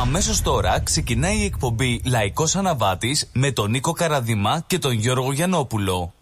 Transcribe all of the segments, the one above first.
Αμέσως τώρα ξεκινάει η εκπομπή Λαϊκός Αναβάτης με τον Νίκο Καραδημά και τον Γιώργο Γιαννόπουλο.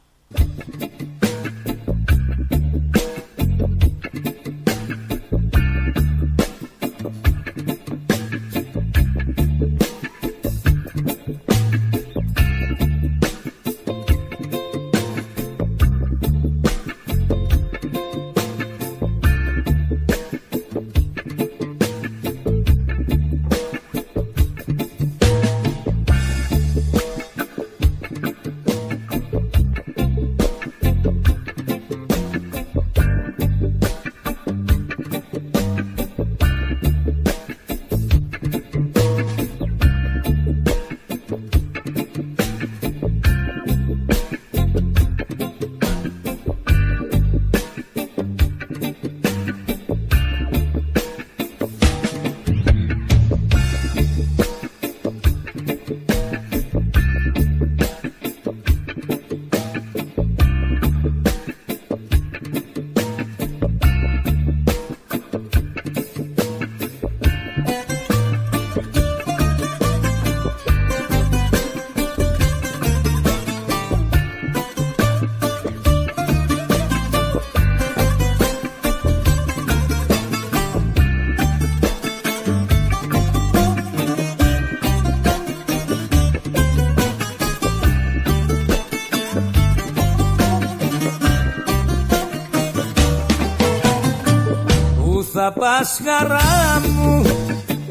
Πας χαρά μου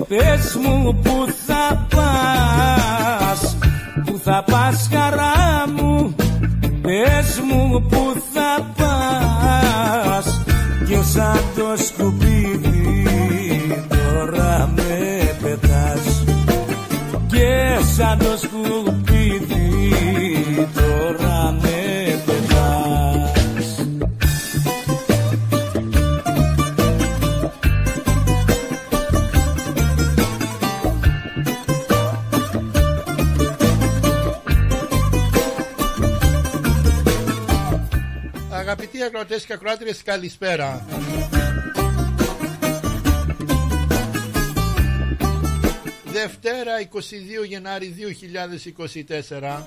Πες μου που θα πας. Που θα πας χαρά μου Πες μου που Αγαπητοί ακροατές και ακροάτριες, καλησπέρα. Δευτέρα 22 Γενάρη 2024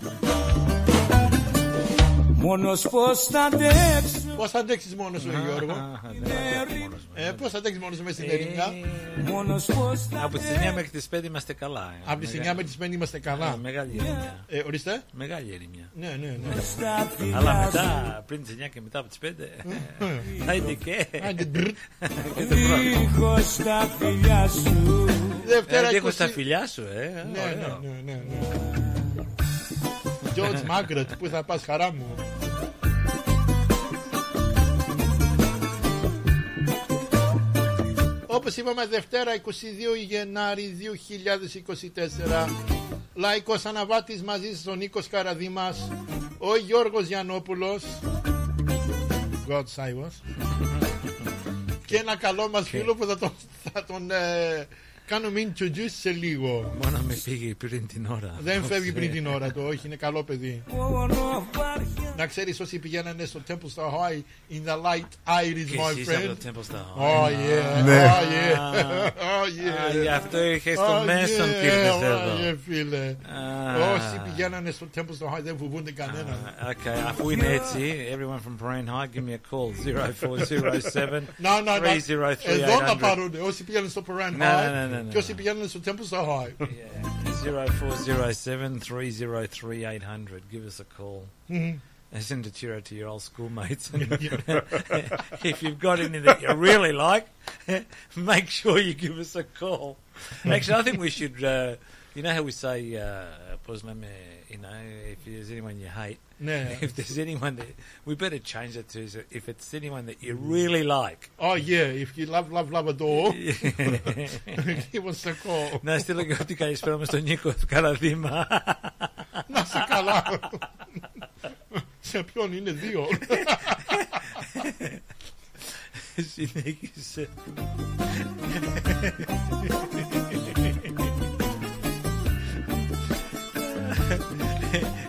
Μόνος πως θα αντέξω Πώς θα αντέξεις μόνος σου Γιώργο; Ε, Πώς θα αντέξεις μόνος σου μέσα στην ερημιά Μόνος πως θα Από τις 9 μέχρι τις 5 είμαστε καλά. ε. Από τις 9 Μεγα- με τις 5 είμαστε καλά ε, Μεγάλη ερημιά. ε, Ορίστε Μεγάλη ερημιά. Ναι ναι ναι στα φιλιά Αλλά σου μετά, πριν τις 9 και μετά από τις 5, θα είναι και. Άντε, μπρρ. και το πρώτο. Έχω στα φιλιά σου Δευτέρα Ε, έχω 20 στα φιλιά σου, ε. Ναι ωραίο. ναι ναι ναι George Margaret Πού θα πας χαρά μου Όπως είπαμε Δευτέρα 22 Γενάρη 2024 Λαϊκός Αναβάτης μαζί σας ο Νίκος Καραδήμας Ο Γιώργος Γιαννόπουλος God save us Και ένα καλό μας φίλο που θα τον, θα τον ε, κάνουμε introduce σε λίγο Μόνο με πήγε πριν την ώρα. δεν φεύγει πριν την ώρα του, όχι, είναι καλό παιδί. Μόνο υπάρχει Να ξέρει όσοι πηγαίνανε στο Temple Star High in the light Iris, Και my εσύ από friend. το Temple Star. Oh yeah, Ναι. oh yeah, oh Α, Γι' yeah. αυτό είχε στο Oh, μέσον yeah, πήρες oh, εδώ. yeah, φίλε. Α. Όσοι πηγαίνανε στο Temple Star High δεν φοβούνται κανέναν. Okay, αφού είναι έτσι, everyone from Brain High, give me a call. 0407 Να, να, να. 303 Εδώ να 800. πάρουν. Όσοι πηγαίνανε στο Paran Ναι, ναι, ναι, High ναι, ναι. και όσοι πηγαίνανε στο Temple Star High. Yeah, 0407 303 800. Give us a call. And send a cheer out to your old schoolmates. And if you've got any that you really like, make sure you give us a call. Actually, I think we should. Uh, you know how we say, uh, πώς λέμε, you know, if there's anyone you hate, Ναι. if there's anyone that we better change it to if it's anyone that you really like. Oh yeah, if you love, love, love a dog, give us a call. Να στείλω και ό,τι καλησπέρα με στον Νίκο Καραδίμα. Να σε καλά. Σε ποιον είναι δύο. Συνέχισε.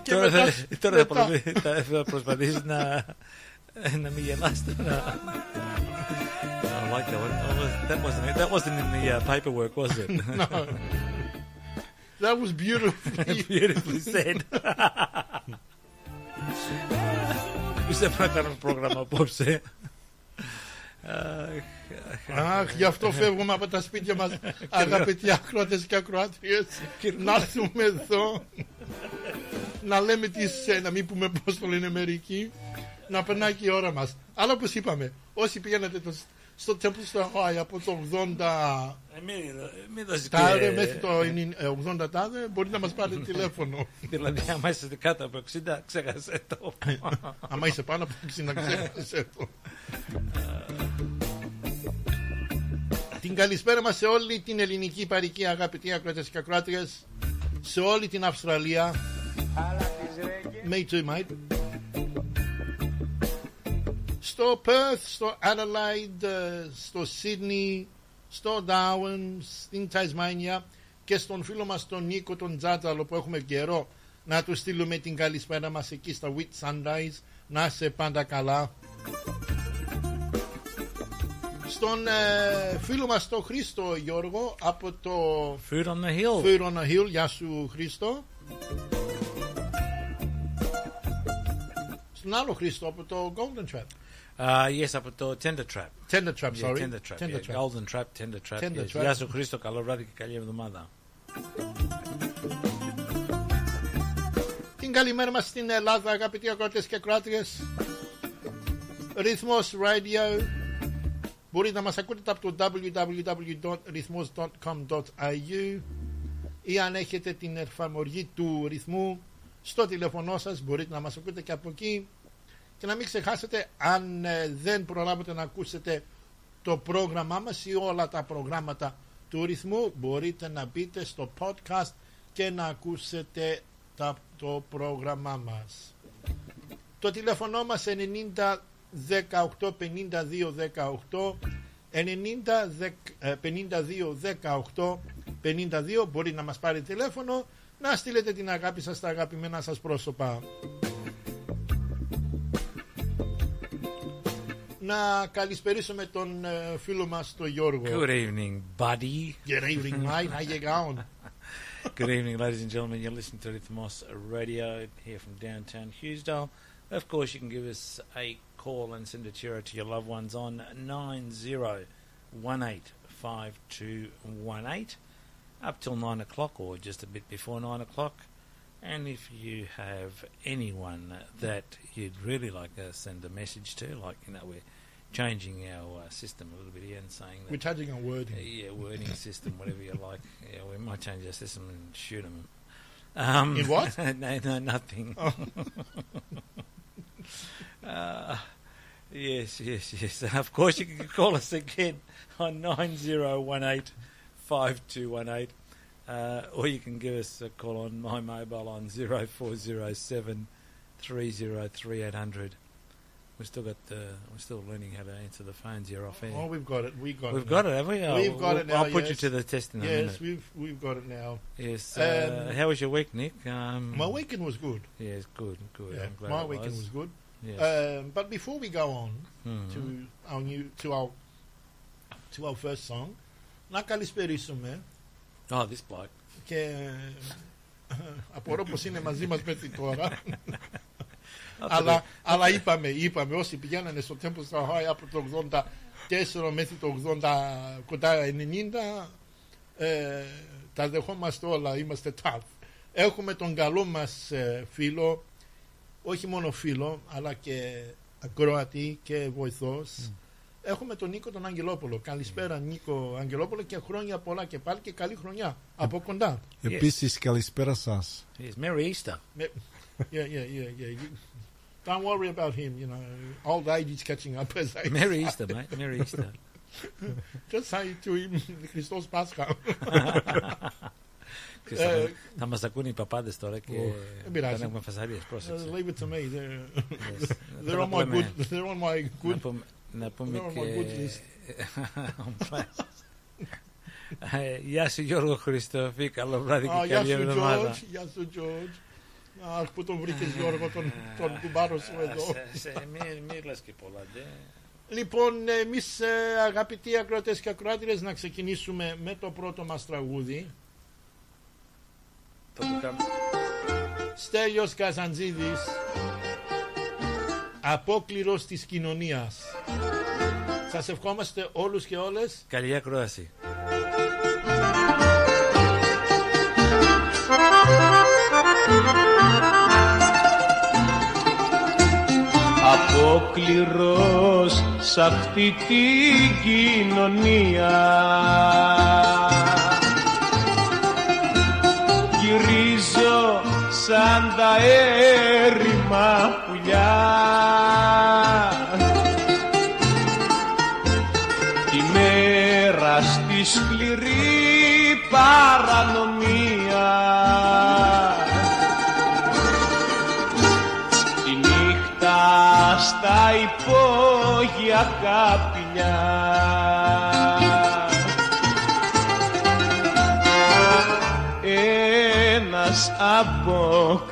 Και Τώρα μετά- θα, τώρα θα, μετά- προσπα- θα- θα προσπαθήσεις να να μην γελάς τώρα. I like that one. Oh, was- that wasn't it. That wasn't in the uh, paperwork, was it? No. That was beautiful. Beautifully said. Πιστεύω να κάνουμε πρόγραμμα απόψε. Αχ, Αχ, γι' αυτό φεύγουμε από τα σπίτια μας, αγαπητοί ακροατές και ακροάτριες, να έρθουμε εδώ, να λέμε τις, ε, να μην πούμε πώς το λένε μερικοί, να περνάει και η ώρα μας. Αλλά όπως είπαμε, όσοι πηγαίνετε το- στο Temple στο Hawaii από το 80 ε, Μην μην δώσεις τάδε και- μέχρι το 80 τάδε, μπορείτε να μας πάρετε τηλέφωνο. Δηλαδή, άμα είσαι κάτω από 60, ξέχασε το. Άμα είσαι πάνω από 60 ξέχασε το. Την καλησπέρα μας σε όλη την ελληνική παροικία αγαπητοί ακροατές και ακροάτριες σε όλη την Αυστραλία Me too mate Στο Perth, στο Adelaide, ε, στο Sydney, στο Darwin, στην Tasmania και στον φίλο μας τον Νίκο τον Τζάτζαλο που έχουμε καιρό να του στείλουμε την καλησπέρα μας εκεί στα Wheat Sundays να είσαι πάντα καλά. Στον ε, φίλο μας τον Χρήστο Γιώργο από το Food on the hill. Food on a Hill. Γεια σου Χρήστο. Στον άλλο Χρήστο από το Golden Trap Uh, yes, από το Tender Trap. Tender Trap, Yeah, sorry Tender Trap. Tender yeah. Trap. Golden Trap, Tender Trap. Tender yes. Trap. Γεια σου Χρήστο, καλό βράδυ και καλή εβδομάδα. Την καλημέρα μας στην Ελλάδα αγαπητοί ακροατές και ακροάτριες Ρυθμός Radio Μπορείτε να μας ακούτε από το www.rhythmos.com.au ή αν έχετε την εφαρμογή του ρυθμού στο τηλέφωνό σας μπορείτε να μας ακούτε και από εκεί και να μην ξεχάσετε αν ε, δεν προλάβετε να ακούσετε το πρόγραμμά μας ή όλα τα προγράμματα του ρυθμού μπορείτε να μπείτε στο podcast και να ακούσετε τα, το πρόγραμμά μας. Το τηλέφωνο μας 90 18 52 18 90 ε, 52 18 52 μπορεί να μας πάρει τηλέφωνο να στείλετε την αγάπη σας στα αγαπημένα σας πρόσωπα. Να καλησπερίσουμε τον ε, φίλο μας τον Γιώργο. Good evening, buddy. Good evening, mate. How you going? Good evening, ladies and gentlemen. You're listening to Rhythmos Radio here from downtown Hughesdale. Of course, you can give us a call and send a cheer to your loved ones on 90185218 up till 9 o'clock or just a bit before 9 o'clock. And if you have anyone that you'd really like to send a message to, like, you know, we're changing our uh, system a little bit here and saying that we're changing our wording. Uh, yeah, wording system, whatever you like. Yeah, we might change our system and shoot them. Um, In what? no, no, nothing. Oh. uh, yes, yes, yes. And of course, you can call us again on nine zero one eight five two one eight. Uh, or you can give us a call on my mobile on zero four zero seven three zero three eight hundred we still got uh, we're still learning how to answer the phones here off air. Well, we've got it. We got we've it. We've got now. it, have we? Oh, we've got we'll, it now. I'll put yes. you to the test in a yes, minute. Yes, we've we've got it now. Yes. Uh, um, how was your week, Nick? Um, my weekend was good. Yes, good, good. Yeah, my weekend was. was, good. Yes. Um, but before we go on mm-hmm. to our new to our to our first song, "Nakalisperisume." Oh, this bloke. Okay. απορώ πως είναι μαζί μας μέχρι τώρα. I αλλά, αλλά είπαμε, είπαμε όσοι πηγαίνανε στο Temple στα High από το 84 μέχρι το 80 κοντά 90 ε, τα δεχόμαστε όλα, είμαστε tough. Έχουμε τον καλό μας ε, φίλο, όχι μόνο φίλο, αλλά και ακροατή και βοηθός. Έχουμε τον Νίκο τον Αγγελόπουλο. Καλησπέρα Νίκο Αγγελόπουλο και χρόνια πολλά και πάλι και καλή χρονιά από κοντά. Επίσης καλησπέρα σας. Yes, Merry Easter. Yeah, yeah, yeah, yeah. You, don't worry about him, you know. Old age is catching up as I Merry Easter, mate. Merry Easter. Just say to him, Χριστός Πάσχα. Ξέρεις, θα, Ε, μας- θα μας ακούνε οι παπάδες τώρα και δεν πειράζει. δεν έχουμε φασαρίες, Uh, πρόσεξε. leave it to me. They're, Yes. they're Τώρα on που my λέμε- good. They're on my Να good. πούμε, να πούμε they're on και... my good list. Ε, Γεια σου Γιώργο Χριστόφη, καλό βράδυ Oh, και γεια καλή σου εβδομάδα. George. Γεια σου George. Αχ, που τον βρήκες Γιώργο, τον, τον κουμπάρο σου εδώ. Σε- σε- Μην μη λες και πολλά. ντε. Λοιπόν, εμείς ε, αγαπητοί ακροατές και ακροάτηρες να ξεκινήσουμε με το πρώτο μας τραγούδι. Θα το κάνουμε. Στέλιος Καζαντζίδης Απόκληρος της κοινωνίας Σας ευχόμαστε όλους και όλες Καλή ακρόαση. Απόκληρος σ' αυτή την κοινωνία. Γυρίζω σαν τα έρημα πουλιά. Τη μέρα στη σκληρή παρανομία στα υπόγεια καπηλιά Ένας αποκληρός,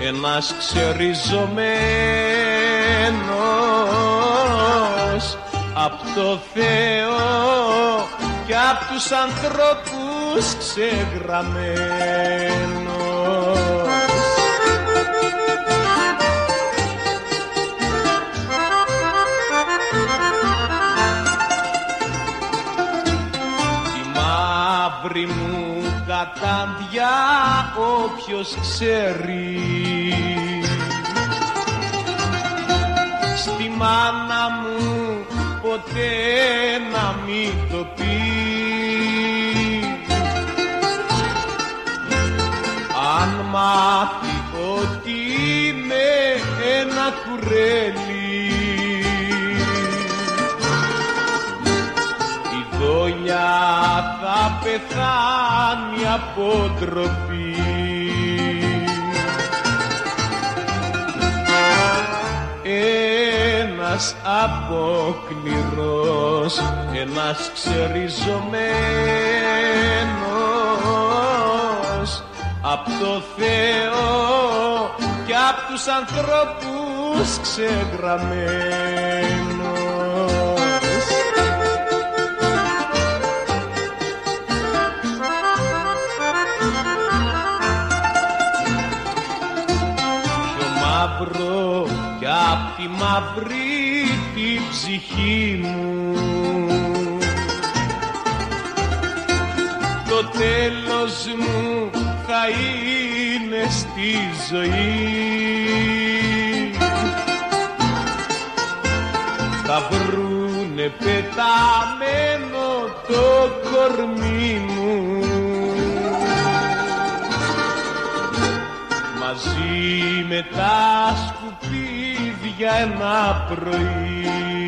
ένας ξεριζωμένος. Απ' το Θεό και απ' τους ανθρώπους ξεγραμμένος κατάντια όποιος ξέρει. Στη μάνα μου ποτέ να μην το πει. Αν μάθει ότι είμαι ένα κουρέλι θα πεθάνει από ντροπή. Ένας αποκληρός, ένας ξεριζωμένος απ' το Θεό και απ' τους ανθρώπους ξεγραμμένος. Απ' τη μαύρη τη ψυχή μου. Το τέλος μου θα είναι στη ζωή. Θα βρούνε πεταμένο το κορμί μου. Μαζί με τα σκουπίδια ένα πρωί.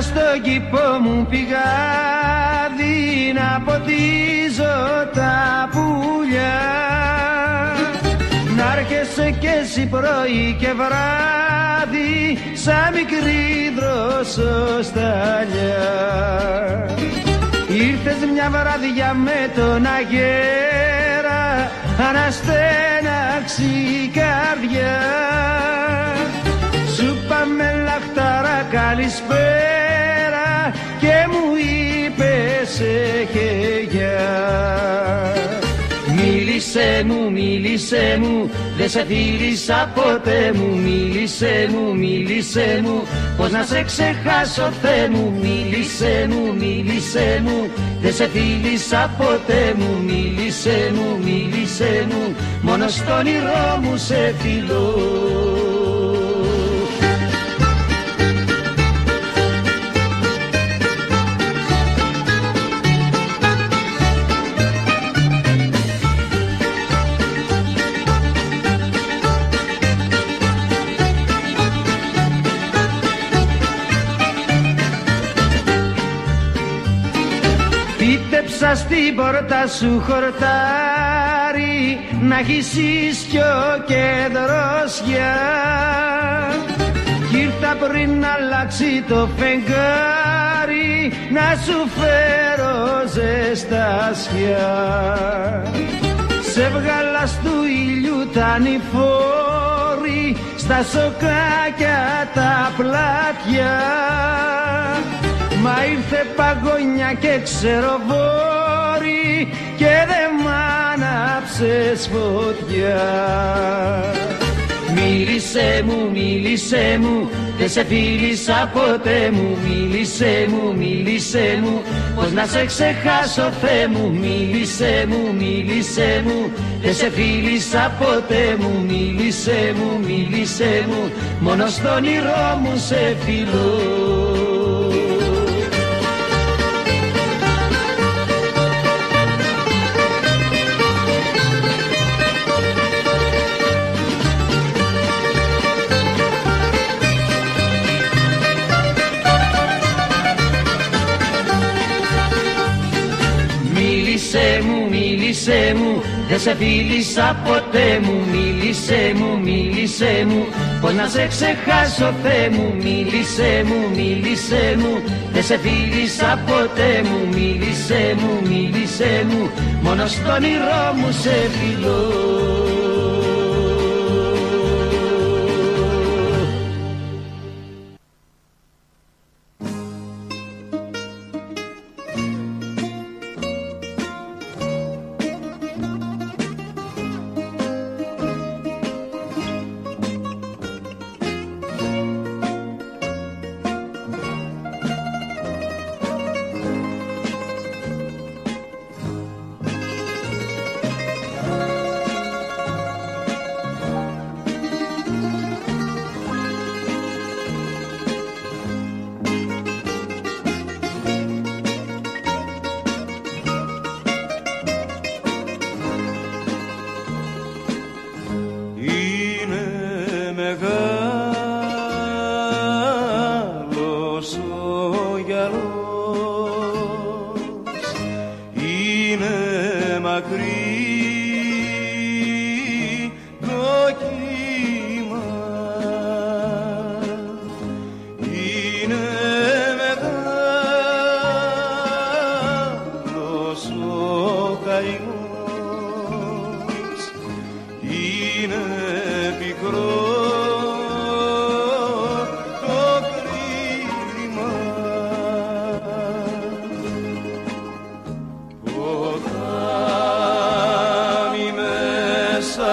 Άνοιξα στο κήπο μου πηγάδι να ποτίζω τα πουλιά Να έρχεσαι κι εσύ πρωί και βράδυ σαν μικρή δροσοσταλιά. Ήρθες μια βράδια με τον αγέρα αναστέναξη η καρδιά σου πάμε λαχτάρα καλησπέρα και μου είπες έχε γεια. Μίλησέ μου, μίλησέ μου, δεν σε φίλησα ποτέ μου. Μίλησέ μου, μίλησέ μου, πως να σε ξεχάσω Θεέ μου. Μίλησέ μου, μίλησέ μου, δεν σε φίλησα ποτέ μου. Μίλησέ μου, μίλησέ μου, μόνο στον όνειρό μου σε φιλώ Φύτεψα στην πόρτα σου χορτάρι Να έχεις ίσιο και δροσιά Κι ήρθα πριν αλλάξει το φεγγάρι Να σου φέρω ζεστασιά Σε βγάλα του ήλιου τα νηφόροι Στα σοκάκια τα πλάτια Μα ήρθε παγωνιά και ξεροβόρη και δεν μ' άναψες φωτιά. Μίλησέ μου, μίλησέ μου, δεν σε φίλησα ποτέ μου. Μίλησέ μου, μίλησέ μου, πως να σε ξεχάσω Θεέ μου. Μίλησέ μου, μίλησέ μου, δεν σε φίλησα ποτέ μου. Μίλησέ μου, μίλησέ μου, μόνο στον όνειρό μου σε φιλώ μίλησέ μου, δεν σε φίλησα ποτέ μου Μίλησέ μου, μίλησέ μου, πως να σε ξεχάσω Θεέ μου Μίλησέ μου, μίλησέ μου, δεν σε φίλησα ποτέ μου Μίλησέ μου, μίλησέ μου, μόνο στον όνειρό μου σε φιλώ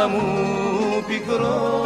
μου πικρό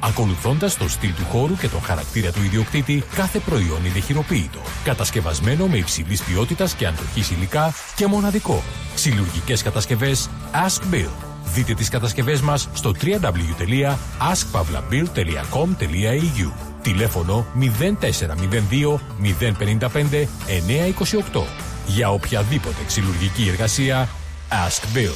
Ακολουθώντας το στυλ του χώρου και τον χαρακτήρα του ιδιοκτήτη, κάθε προϊόν είναι χειροποίητο. Κατασκευασμένο με υψηλής ποιότητας και αντοχής υλικά και μοναδικό. Ξυλουργικές κατασκευές Ask Bill. Δείτε τις κατασκευές μας στο www.askpavlabill.com.au Τηλέφωνο 0402 055 928 Για οποιαδήποτε ξυλουργική εργασία Ask Bill.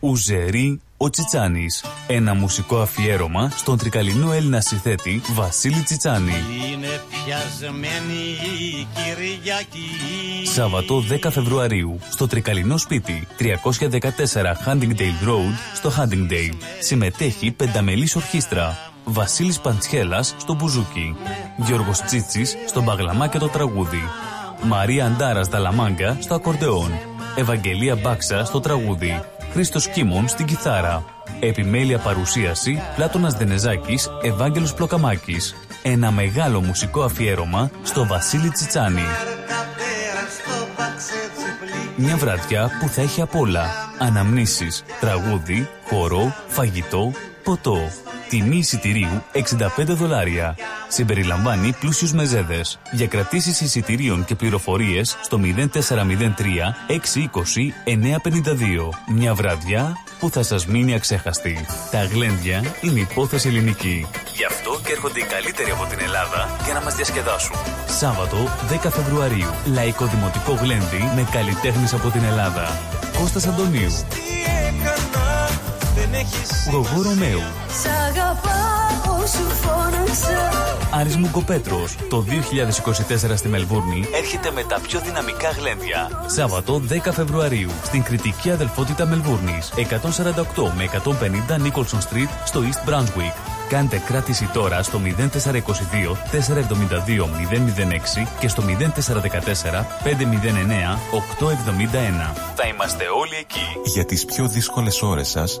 Ουζερή ο Τσιτσάνης. Ένα μουσικό αφιέρωμα στον τρικαλινό Έλληνα συνθέτη Βασίλη Τσιτσάνη. Είναι πιασμένη η Κυριακή Σάββατο 10 Φεβρουαρίου στο τρικαλινό σπίτι 314 Huntingdale Road στο Huntingdale. Συμμετέχει πενταμελής ορχήστρα. Βασίλης Παντσχέλας στο μπουζούκι. Γιώργος Τσίτσης στο μπαγλαμά και το τραγούδι. Μαρία Αντάρας Δαλαμάγκα στο ακορντεόν. Ευαγγελία Μπάξα στο τραγούδι. Χρήστος Κίμων στην κιθάρα. Επιμέλεια παρουσίαση Πλάτωνας Δενεζάκης, Ευάγγελος Πλοκαμάκης. Ένα μεγάλο μουσικό αφιέρωμα στο Βασίλη Τσιτσάνη. Μια βραδιά που θα έχει απ' όλα. Αναμνήσεις, τραγούδι, χορό, φαγητό, ποτό. Τιμή εισιτηρίου 65 δολάρια. Συμπεριλαμβάνει πλούσιους μεζέδες. Για κρατήσεις εισιτηρίων και πληροφορίες στο 0403 620 952. Μια βραδιά που θα σας μείνει αξέχαστη. Τα γλέντια είναι υπόθεση ελληνική. Γι' αυτό και έρχονται οι καλύτεροι από την Ελλάδα για να μας διασκεδάσουν. Σάββατο 10 Φεβρουαρίου. Λαϊκό Δημοτικό Γλέντι με καλλιτέχνες από την Ελλάδα. Κώστας Αντωνίου. Γογό Ρωμαίου. Σ' αγαπάω σου φώναξα Άρης Μουγκοπέτρος. Το 2024 στη Μελβούρνη έρχεται με τα πιο δυναμικά γλέντια. Σάββατο 10 Φεβρουαρίου στην κριτική αδελφότητα Μελβούρνης. 148 με 150 Nicholson Street στο East Brunswick. Κάντε κράτηση τώρα στο 0422 472 006 και στο 0414 509 871. Θα είμαστε όλοι εκεί. Για τις πιο δύσκολες ώρες σας,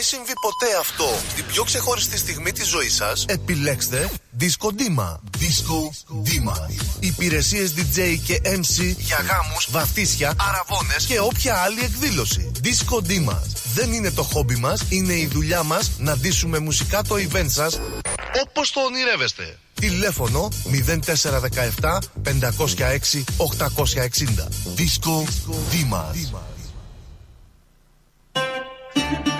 Μην συμβεί ποτέ αυτό την πιο ξεχωριστή στιγμή της ζωής σας, επιλέξτε Disco Dima. Disco Dima. Υπηρεσίες DJ και MC για γάμους, βαφτίσια, αραβώνες και όποια άλλη εκδήλωση. Disco Dima. Δεν είναι το χόμπι μας, είναι η δουλειά μας να ντύσουμε μουσικά το event σας όπως το ονειρεύεστε. Τηλέφωνο 0417 506 860. Disco Dima. πας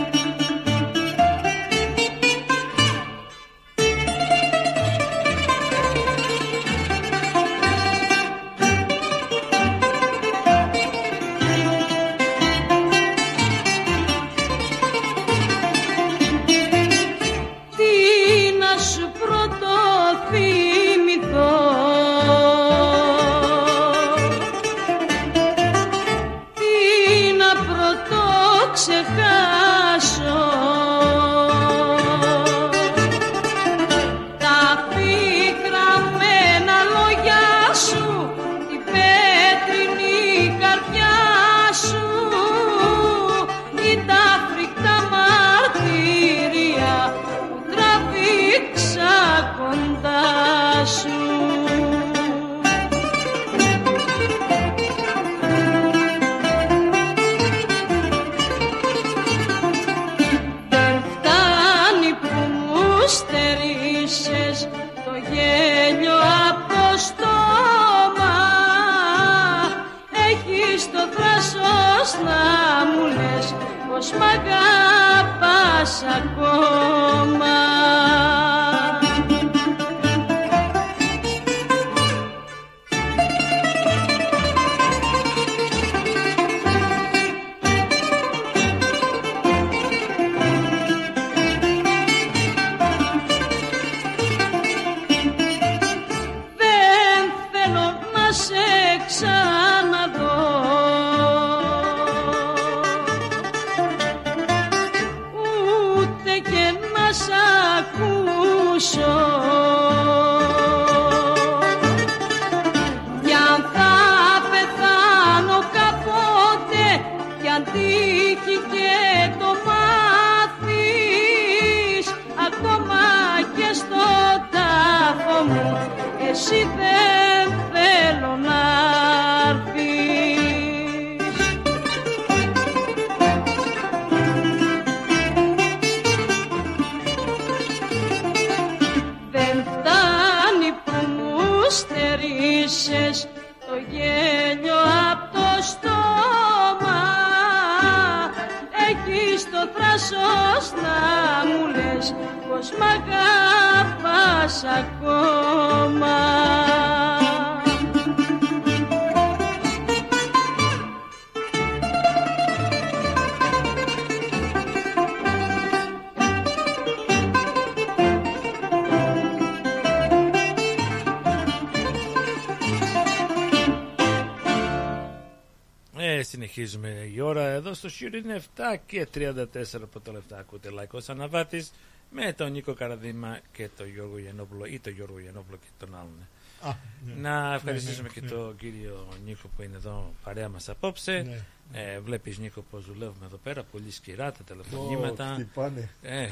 ώρα εδώ στο Σιουρ είναι 7 και 34 από τα λεφτά ακούτε Λαϊκός Αναβάτης με τον Νίκο Καραδίμα και τον Γιώργο Γιαννόπουλο ή τον Γιώργο Γιαννόπουλο και τον άλλον. Α, ναι. Να ευχαριστήσουμε Ναι, ναι, και ναι. τον κύριο Νίκο που είναι εδώ παρέα μας απόψε. Ναι. Ε, βλέπεις Νίκο πως δουλεύουμε εδώ πέρα πολύ σκληρά τα τηλεφωνήματα. Ω, χτυπάνε. Ε, ε, ε, ε,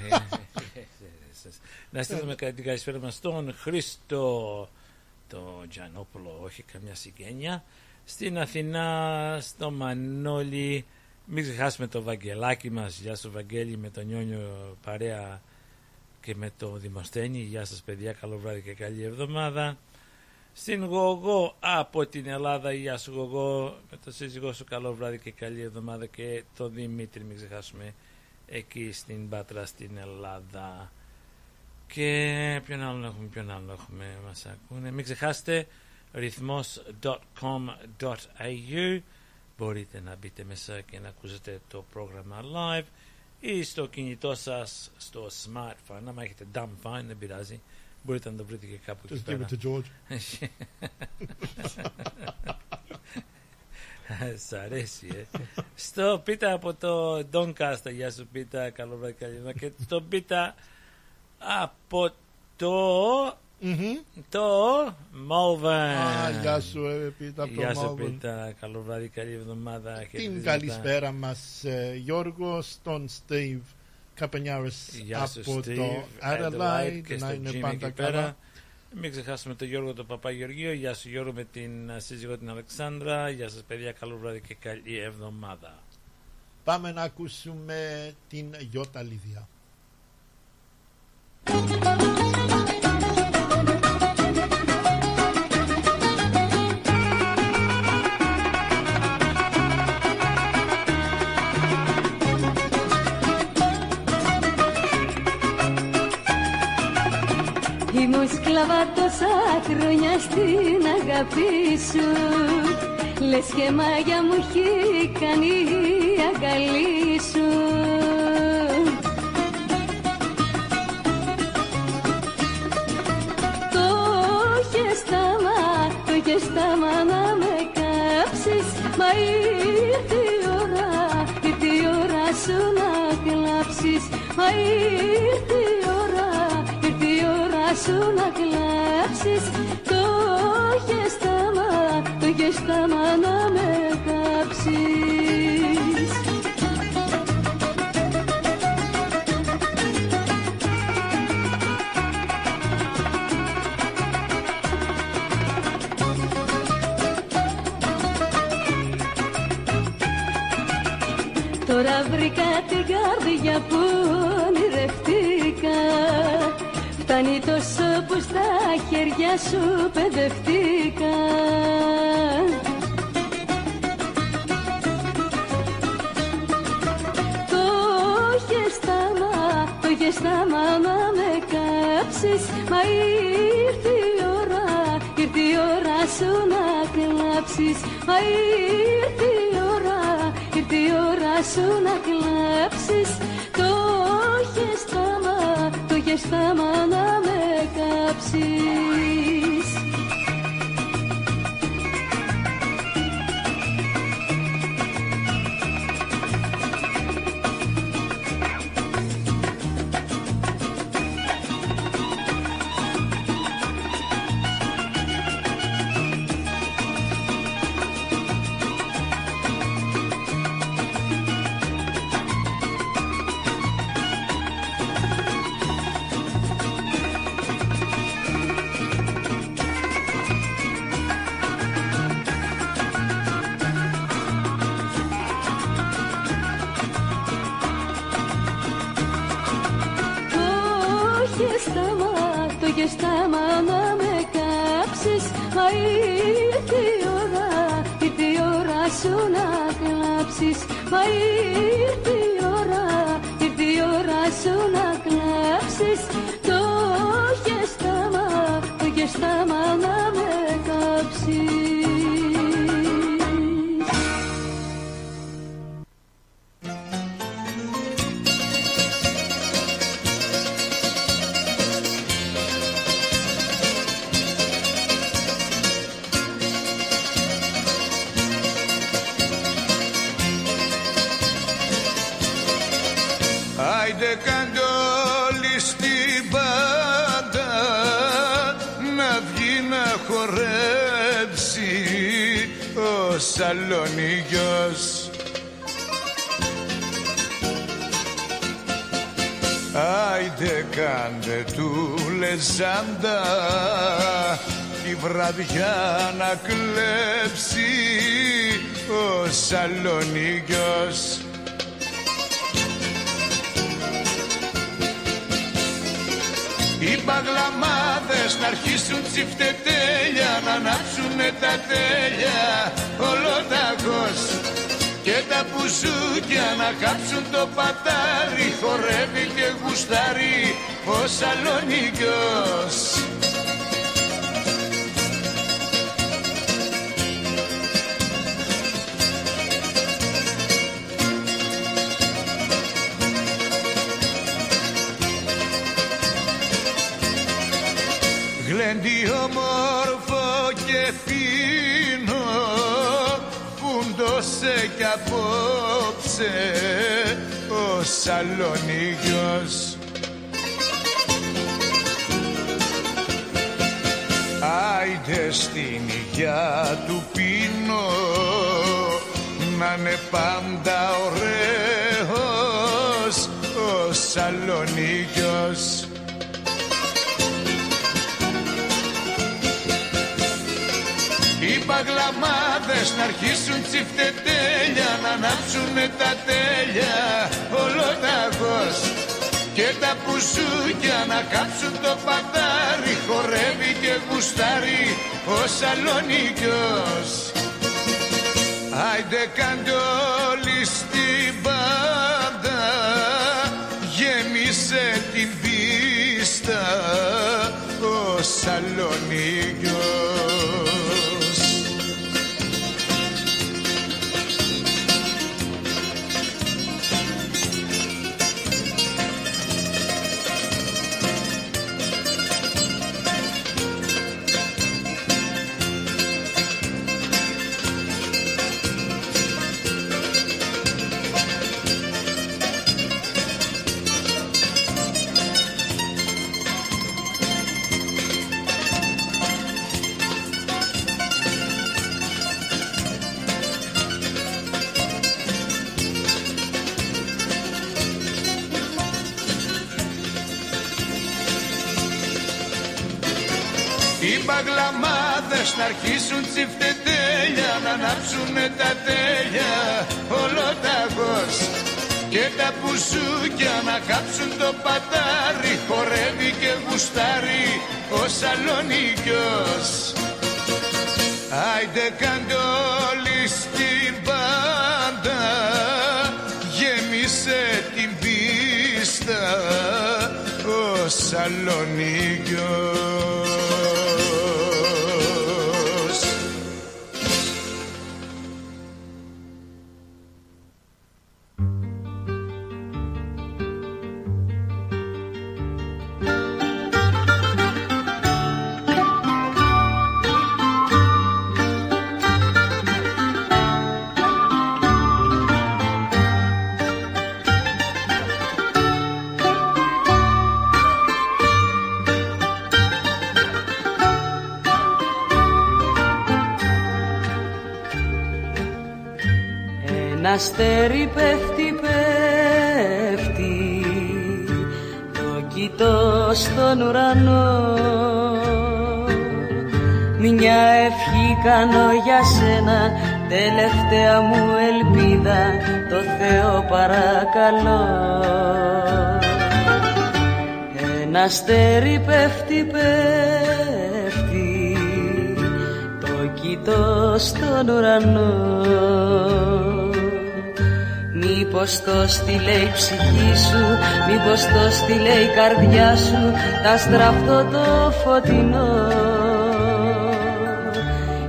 ε, ε, Να στείλουμε κα- την καλησπέρα μας στον Χρήστο το Τζανόπουλο, όχι καμιά συγγένεια. Στην Αθηνά, στο Μανώλη, μην ξεχάσουμε το Βαγγελάκι μας. Γεια σου Βαγγέλη με τον Νιόνιο παρέα και με το Δημοσθένη. Γεια σας παιδιά, καλό βράδυ και καλή εβδομάδα. Στην Γογό από την Ελλάδα, γεια σου Γογό, με το σύζυγό σου καλό βράδυ και καλή εβδομάδα και το Δημήτρη μην ξεχάσουμε εκεί στην Πάτρα στην Ελλάδα. Και ποιον άλλον έχουμε, ποιον άλλον έχουμε, μας ακούνε. Μην ξεχάσετε ρυθμός.com.au Μπορείτε να μπείτε μέσα και να ακούσετε το πρόγραμμα live ή στο κινητό σας, στο smartphone. Άμα έχετε dumb phone, δεν πειράζει. Μπορείτε να το βρείτε και κάπου Just εκεί give πέρα. it to George. Σ' αρέσει, ε. Στο πίτα από το Doncaster, γεια σου πίτα, καλό βράδυ, καλή εβδομάδα. Και στο πίτα από το... Το Malvern. Α, γεια σου, ε, Πίτα, από το Γεια σου Malvern. πίτα, καλό βράδυ, καλή εβδομάδα. Την χαιρετίσματα. καλησπέρα μας ε, Γιώργο, στον Steve Καπενιάρης Γεια σου, από Steve, το Adelaide Adelaide και να στο είναι Jimmy πάντα εκεί καλά. πέρα. Μην ξεχάσουμε τον Γιώργο τον Παπαγεωργίου. Γεια σου Γιώργο με την ε, σύζυγό την Αλεξάνδρα. Γεια σας παιδιά, καλό βράδυ και καλή εβδομάδα. Πάμε να ακούσουμε την Γιώτα Λίδια. Τόσα χρόνια στην αγάπη σου. Λες και μάγια μου έχει κάνει η αγκαλή σου. Το έχεις στάμα, το έχεις στάμα να με κάψεις. Μα ήρθε η ώρα, ήρθε η ώρα σου να κλάψεις. Μα ήρθε η ώρα, ήρθε η ώρα σου να κλάψεις. Το έχεις στάμα, το έχεις στάμα να με κάψεις. Τώρα βρήκα την καρδιά που Φτάνει τόσο που στα χέρια σου παιδευτήκα. Το γεστάμα, το γεστάμα να με κάψεις. Μα ήρθε η ώρα, ήρθε η ώρα σου να κλάψεις. Μα ήρθε η ώρα, ήρθε η ώρα σου να κλάψεις το έχεις στάμα να με κάψεις έχεις στάμα, το έχεις στάμα να με κάψεις Μα ήρθε η ώρα, ήρθε η ώρα σου να κλάψεις. Μα ήρθε η ώρα, ήρθε η ώρα σου να κλάψεις. Το έχεις στάμα, το έχεις στάμα να ο Σαλονίγιος Άιντε κάντε του λεζάντα τη βραδιά να κλέψει ο Σαλονίγιος Οι παγλαμάδες να αρχίσουν τσιφτετέλια Να ανάψουνε τα τέλεια ολοταγός. Και τα πουζούκια να κάψουν το πατάρι Χορεύει και γουστάρει ο Σαλονίκιος όμορφο και φίνο Φούντωσε κι απόψε ο Σαλονίγιος. Άιντε στην υγειά του πίνω να είναι πάντα ωραίος ο Σαλονίγιος Οι παγλαμάδες να αρχίσουν τσιφτετέλια Να ανάψουνε τα τέλεια ολοταγός. Και τα πουζούκια να κάψουν το πατάρι Χορεύει και γουστάρει ο Σαλονίκιος. Άιντε κάντε όλοι στην πάντα Γέμισε την πίστα ο Σαλονίκιος παγλαμάδες να αρχίσουν τσιφτετέλια Να ανάψουνε τα τέλεια ολοταγός Και τα πουζούκια να κάψουν το πατάρι Χορεύει και γουστάρει ο Σαλονίκιος. Άιντε κάντε όλοι στην πάντα Γέμισε την πίστα ο Θεσσαλονίκιος αστέρι πέφτει, πέφτει. Το κοιτώ στον ουρανό. Μια ευχή κάνω για σένα Τελευταία μου ελπίδα. Το Θεό παρακαλώ. Ένα αστέρι πέφτει, πέφτει. Το κοιτώ στον ουρανό Μήπως το στείλε η ψυχή σου Μήπως το στείλε η καρδιά σου Τα στραφτώ το φωτεινό.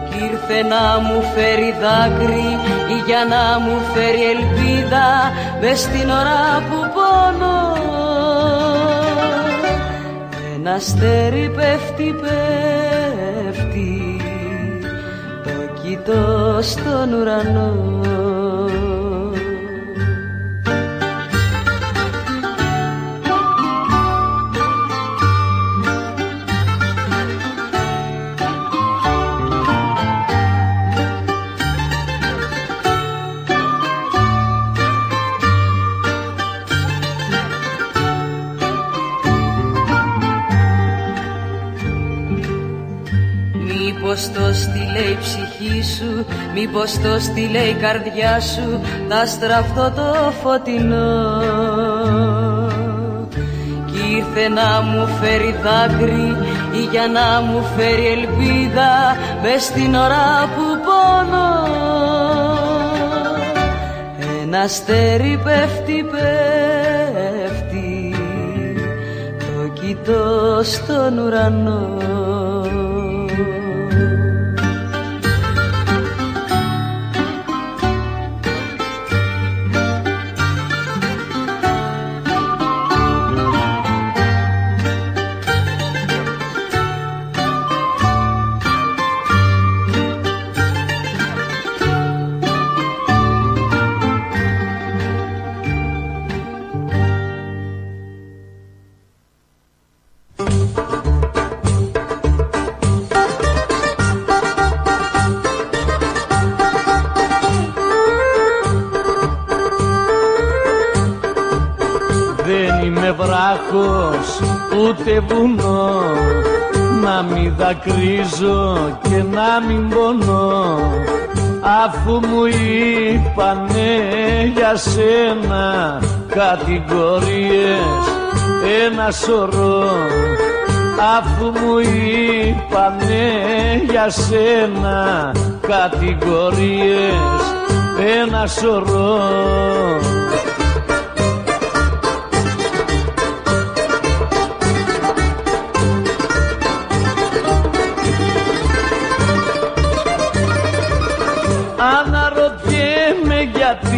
Κι ήρθε να μου φέρει δάκρυ Ή για να μου φέρει ελπίδα Μες την ώρα που πονώ Ένα αστέρι πέφτει, πέφτει Το κοιτώ στον ουρανό Μήπως το στείλε η ψυχή σου Μήπως το στείλε η καρδιά σου Να στραφτώ το φωτεινό. Κι ήρθε να μου φέρει δάκρυ Ή για να μου φέρει ελπίδα Μες στην ώρα που πονώ. Ένα αστέρι πέφτει, πέφτει Το κοιτώ στον ουρανό βράχος ούτε βουνό. Να μην δακρύζω και να μην πονώ. Αφού μου είπανε για σένα κατηγορίες ένα σωρό. Αφού μου είπανε για σένα κατηγορίες ένα σωρό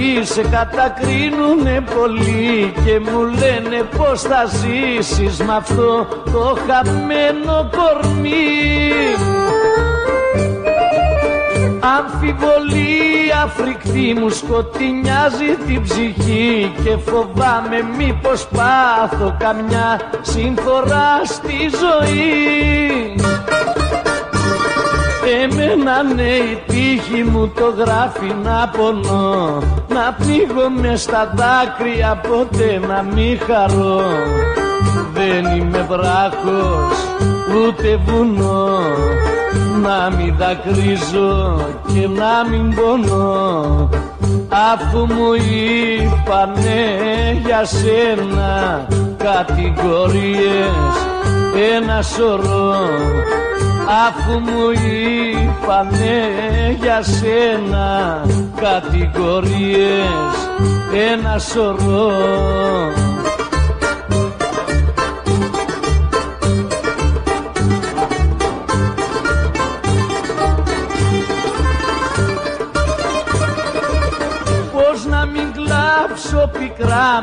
γιατί σε κατακρίνουνε πολύ και μου λένε πως θα ζήσεις με αυτό το χαμένο κορμί. Αμφιβολία φρικτή μου σκοτεινιάζει την ψυχή και φοβάμαι μήπως πάθω καμιά συμφορά στη ζωή Εμένα ναι η τύχη μου το γράφει να πονώ. Να πνίγω μες στα δάκρυα ποτέ να μη χαρώ. Δεν είμαι βράχος ούτε βουνό. Να μην δακρύζω και να μην πονώ. Αφού μου είπανε για σένα κατηγορίες ένα σωρό Αφού μου είπανε για σένα κατηγορίες ένα σωρό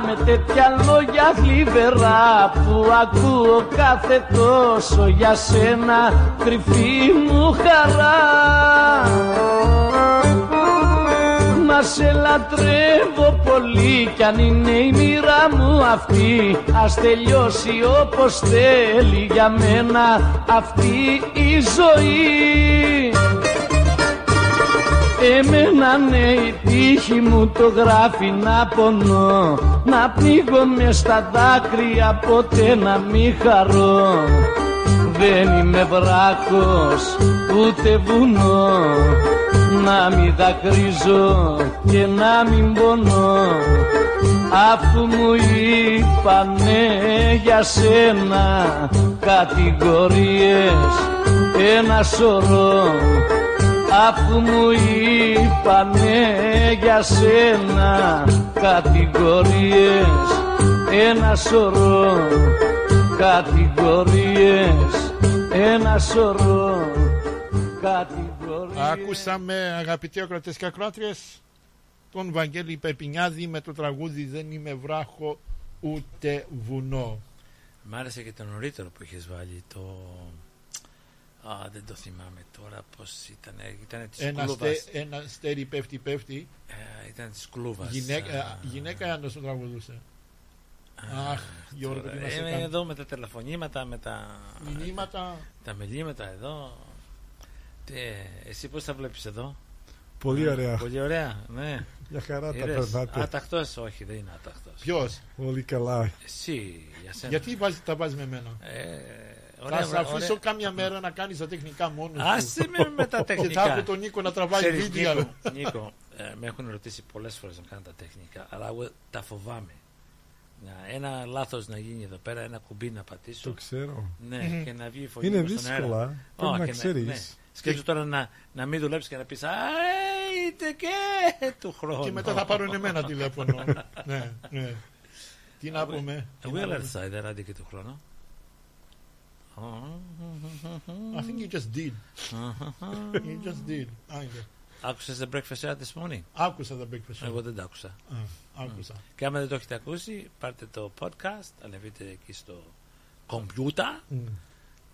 με τέτοια λόγια θλιβερά που ακούω κάθε τόσο για σένα κρυφή μου χαρά. Μα σε λατρεύω πολύ κι αν είναι η μοίρα μου αυτή Ας τελειώσει όπως θέλει για μένα αυτή η ζωή Εμένα ναι η τύχη μου το γράφει να πονώ. Να πνίγω μες στα δάκρυα ποτέ να μη χαρώ. Δεν είμαι βράκος ούτε βουνό. Να μη δακρύζω και να μην πονώ. Αφού μου είπανε για σένα κατηγορίες ένα σωρό Αφού μου είπανε για σένα κατηγορίες ένα σωρό κατηγορίες ένα σωρό κατηγορίες Ακούσαμε αγαπητοί ακροατές και ακροάτριες τον Βαγγέλη Πεπινιάδη με το τραγούδι «Δεν είμαι βράχο ούτε βουνό». Μ' άρεσε και το νωρίτερο που είχες βάλει το... Α, δεν το θυμάμαι τώρα πώς ήταν. Ήταν της Ένα, Κλούβας. στε, ένα στέρι πέφτει πέφτει. Ε, ήταν της Κλούβας. Γυναίκα, Α, γυναίκα αν το τραγουδούσε. Αχ, Γιώργο, τώρα, τι μας είμαι έκανε. εδώ με τα τηλεφωνήματα, με τα... Μηνύματα. Τα μηνύματα εδώ. Τι, εσύ πώς τα βλέπεις εδώ; Πολύ Α, ωραία. Πολύ ωραία, ναι. Μια χαρά τα Είδες, περνάτε. Άταχτος, όχι, δεν είναι άταχτος. Ποιος; Πολύ καλά. Εσύ, για σένα. Γιατί βάζει, τα βάζεις με μένα. Ε, θα ωραία, σε ωραία. αφήσω κάμια μέρα να κάνεις τα τεχνικά μόνος σου. Άσε με με τα τεχνικά. Και θα έχω τον Νίκο να τραβάει Ξέρεις, βίντεο. Νίκο, Νίκο, ε, με έχουν ρωτήσει πολλές φορές να κάνω τα τεχνικά, αλλά εγώ τα φοβάμαι. Να, ένα λάθος να γίνει εδώ πέρα, ένα κουμπί να πατήσω. Το ξέρω. Ναι, Μμμ. και να βγει η φωνή Είναι μου στον αέρα. δύσκολα. Πρέπει Ω, να και ξέρεις. Ναι. Σκέψου τώρα να, να μην δουλέψεις και να πεις «Α, είτε και του χρόνου». Και μετά θα πάρουν εμένα τηλέφωνο. ναι, ναι. Τι να πούμε. τι να Will πούμε. Sider άντε και του χρόνου. I think you just did. you just did. Άντε. Άκουσες The Breakfast Show this morning; Άκουσα The Breakfast Show. Εγώ δεν τα άκουσα. Α, άκουσα. Mm. Και άμα δεν το έχετε ακούσει, πάρτε το podcast, ανεβείτε εκεί στο κομπιούτα Mm.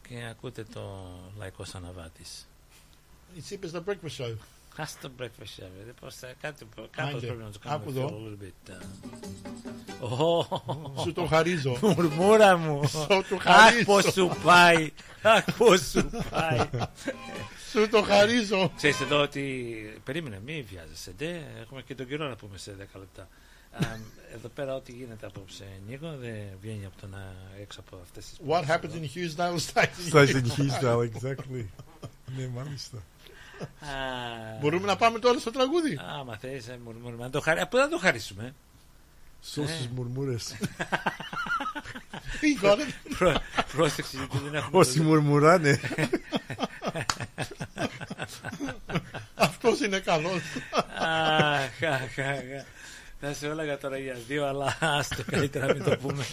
και ακούτε το Λαϊκός Αναβάτης. Εσύ είπες The Breakfast Show. Ας το breakfast show, δηλαδή πώς θα, κάτι, κάπως Άντε, πρέπει να το άκου κάνουμε εδώ. feel a little bit. uh, Σου το χαρίζω. Μουρμούρα μου. Σου το Αχ, χαρίζω. πώς σου πάει. Αχ, πώς σου πάει. Σου το χαρίζω. Ξέρεις εδώ ότι... Περίμενε, μη βιάζεσαι. ντε, Έχουμε και τον καιρό να πούμε σε 10 λεπτά. Α, εδώ πέρα ό,τι γίνεται απόψε Νίκο δεν βγαίνει από το να έξω από αυτές τις What happens in Hughesdale stays Stays in Hughesdale, exactly. ναι, μάλιστα. Α, Μπορούμε να πάμε τώρα στο τραγούδι; Άμα θες, ε, μουρμούρι, να το χαρί... Από πού θα το χαρίσουμε; Σ' όσους Ε. μουρμούρες. You got it. Προ- Πρόσεξε γιατί δεν έχουμε... Όσοι το- μουρμουράνε. Αυτός είναι καλός. Αχ, αχ, αχ. Θα σε έλεγα τώρα για δύο, αλλά άστο καλύτερα να μην το πούμε.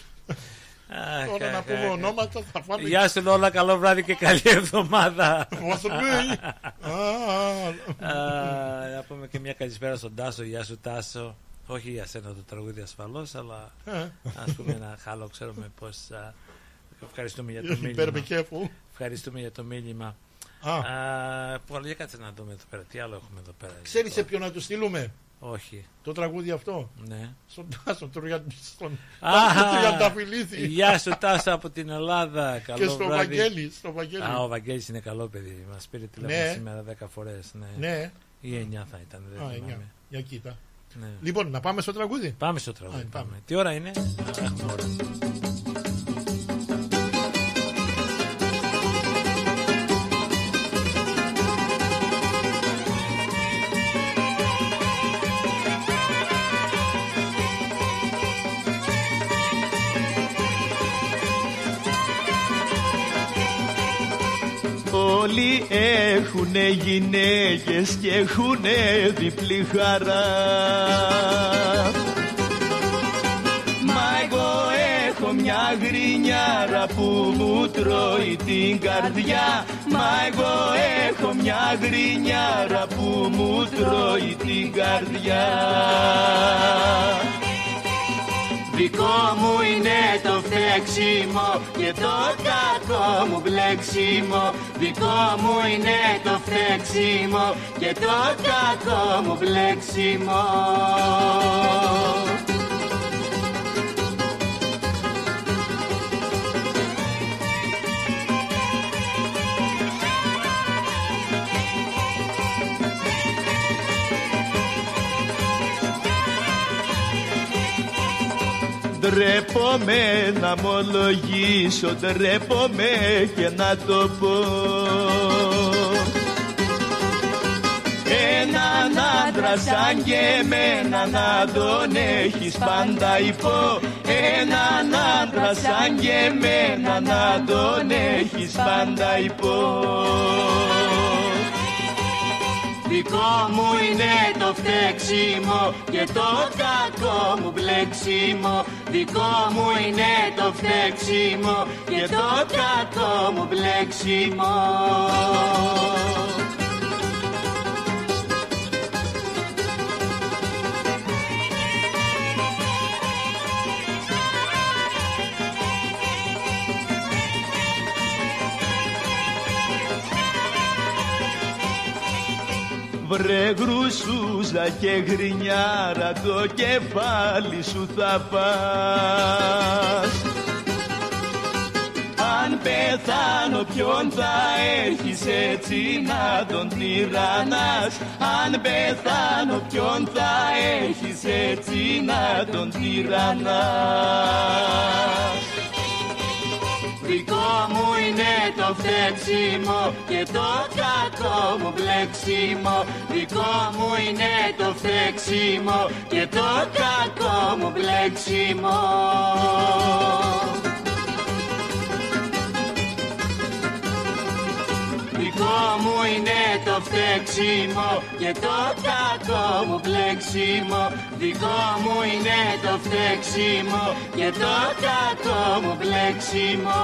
Αχ, Τώρα αχ, να πούμε αχ. ονόματα θα φάμε. Γεια σου όλα, καλό βράδυ και καλή εβδομάδα. What's the name? Α, Α, Να πούμε και μια καλησπέρα στον Τάσο. Γεια σου Τάσο. Όχι για σένα το τραγούδι ασφαλώς, αλλά Ε. ας πούμε ένα χάλο, ξέρουμε πώς... α, Ευχαριστούμε για το You better μήνυμα. be careful. Ευχαριστούμε για το μήνυμα. Α. Α, Πολύ για κάτσε να δούμε εδώ πέρα. Τι άλλο έχουμε εδώ πέρα; Ξέρεις σε ποιον να το στείλουμε; Όχι. Το τραγούδι αυτό; Ναι. Στον Τάσο, τον Ρια- στον Α, Τάσο Τριανταφυλλίδη. Γεια σου Τάσο από την Ελλάδα. Καλό Και στο βράδυ. Βαγγέλη. Στο Βαγγέλη. Α, ο Βαγγέλης είναι καλό παιδί. Μας πήρε τηλέφωνο Ναι. σήμερα 10 φορές. Ναι. Ναι. Ή 9 θα ήταν. Δεν Α, θυμάμαι. εννιά. Για κοίτα. Ναι. Λοιπόν, να πάμε στο τραγούδι. Πάμε στο τραγούδι. Α, πάμε. πάμε. Τι ώρα είναι; Α, έχουμε ώρα. Όλοι έχουνε γυναίκες και έχουνε διπλή χαρά. Μα εγώ έχω μια γρινιάρα που μου τρώει την καρδιά. Μα εγώ έχω μια γρινιάρα που μου τρώει την καρδιά Δικό μου είναι το φταίξιμο και το κακό μου μπλέξιμο. Δικό μου είναι το φταίξιμο και το κακό μου μπλέξιμο Ντρέπομαι να ομολογήσω, ντρέπομαι και να το πω. Έναν άντρα σαν και εμένα να τον έχεις πάντα υπό. Έναν άντρα σαν και εμένα να τον έχεις πάντα υπό Δικό μου είναι το φταίξιμο και το κακό μου μπλέξιμο. Δικό μου είναι το φταίξιμο και το κακό μου μπλέξιμο Βρε γρουσούζα και γρινιάρα το κεφάλι σου θα πας. Αν πεθάνω ποιον θα έχεις έτσι να τον τυραννάς; Αν πεθάνω ποιον θα έχεις έτσι να τον τυραννάς; Δικό μου είναι το φταίξιμο και το κακό μου μπλέξιμο. Δικό μου είναι το φταίξιμο και το κακό μου μπλέξιμο Δικό μου είναι το φταίξιμο και το κακό μου μπλέξιμο Δικό μου είναι το φταίξιμο και το κακό μου μπλέξιμο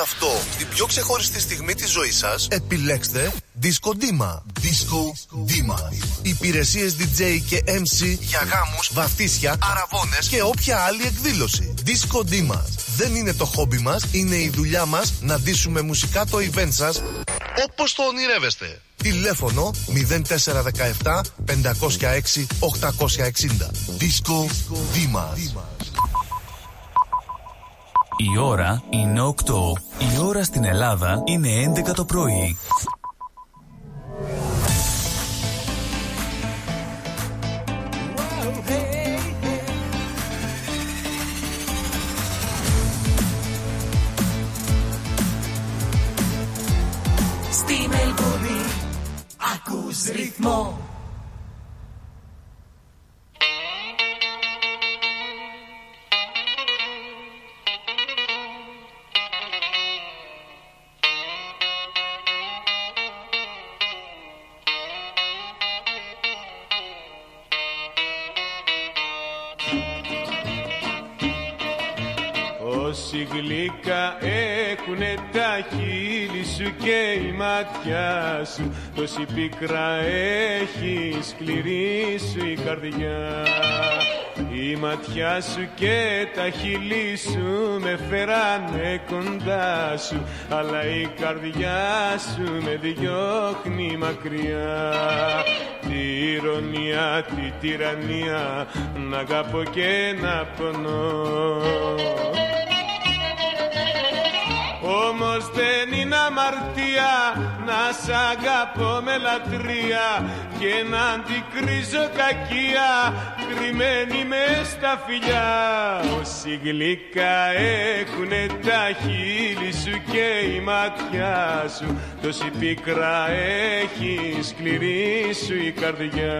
αυτό στην πιο ξεχωριστή στιγμή της ζωής σας, επιλέξτε Disco Dima. Disco Dima. Υπηρεσίες DJ και MC για γάμους, βαφτίσια, αραβώνες και όποια άλλη εκδήλωση. Disco Dima. Δεν είναι το χόμπι μας, είναι η δουλειά μας να ντύσουμε μουσικά το event σας όπως το ονειρεύεστε. Τηλέφωνο 0417 506 860. Disco Dima. Η ώρα είναι 8. Η ώρα στην Ελλάδα είναι 11 το πρωί. Όση γλυκά έχουνε τα χείλη σου και η ματιά σου Τόση πίκρα έχει σκληρή σου η καρδιά. Η ματιά σου και τα χείλη σου με φέρανε κοντά σου Αλλά η καρδιά σου με διώχνει μακριά. Τη ηρωνία, τη τυραννία να αγαπώ και να πονώ όμως δεν είναι αμαρτία να σ' αγαπώ με λατρεία και να αντικρίζω κακία κρυμμένη με στα φιλιά. Όσοι γλυκά έχουνε τα χείλη σου και η ματιά σου τόση πίκρα έχει σκληρή σου η καρδιά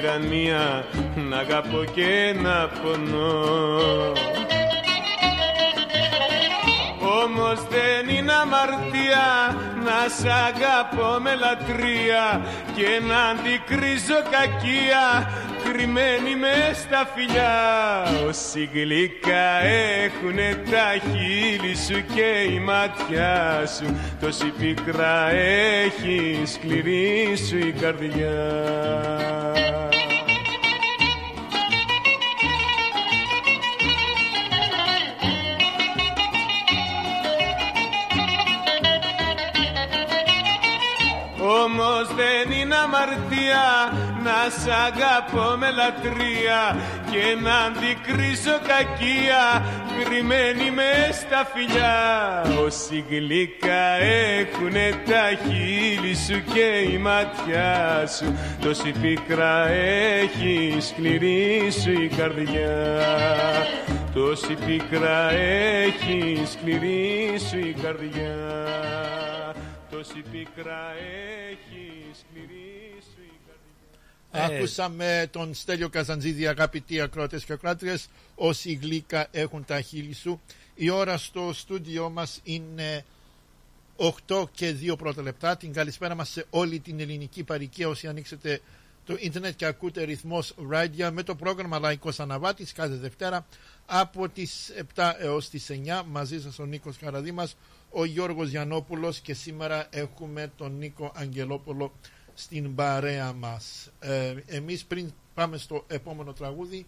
τυραννία να αγαπώ και να πονώ. Όμως δεν είναι αμαρτία να σ' αγαπώ με λατρεία και να αντικρίζω κακία κρυμμένη με στα φιλιά. Όσοι γλυκά έχουνε τα χείλη σου και η ματιά σου τόση πίκρα έχει σκληρή σου η καρδιά. Όμως δεν είναι αμαρτία να σ' αγαπώ με λατρεία και να αντικρίζω κακία κρυμμένη με στα φιλιά. Όσοι γλυκά έχουνε τα χείλη σου και η ματιά σου τόση πίκρα έχει σκληρή σου η καρδιά. Τόση πίκρα έχει σκληρή σου η καρδιά. Τόση πίκρα έχει σκληρή σου η καρδιά Ακούσαμε τον Στέλιο Καζαντζίδη, αγαπητοί ακρότες και ακράτριες, όσοι γλύκα έχουν τα χείλη σου. Η ώρα στο στούντιό μας είναι 8 και 2 πρώτα λεπτά. Την καλησπέρα μας σε όλη την ελληνική παροικία όσοι ανοίξετε το ίντερνετ και ακούτε ρυθμός Radio με το πρόγραμμα Λαϊκός Αναβάτης κάθε Δευτέρα από τις 7 έως τις 9 μαζί σας ο Νίκος Καραδήμας, ο Γιώργος Γιαννόπουλος και σήμερα έχουμε τον Νίκο Αγγελόπουλο στην παρέα μας. Ε, εμείς πριν πάμε στο επόμενο τραγούδι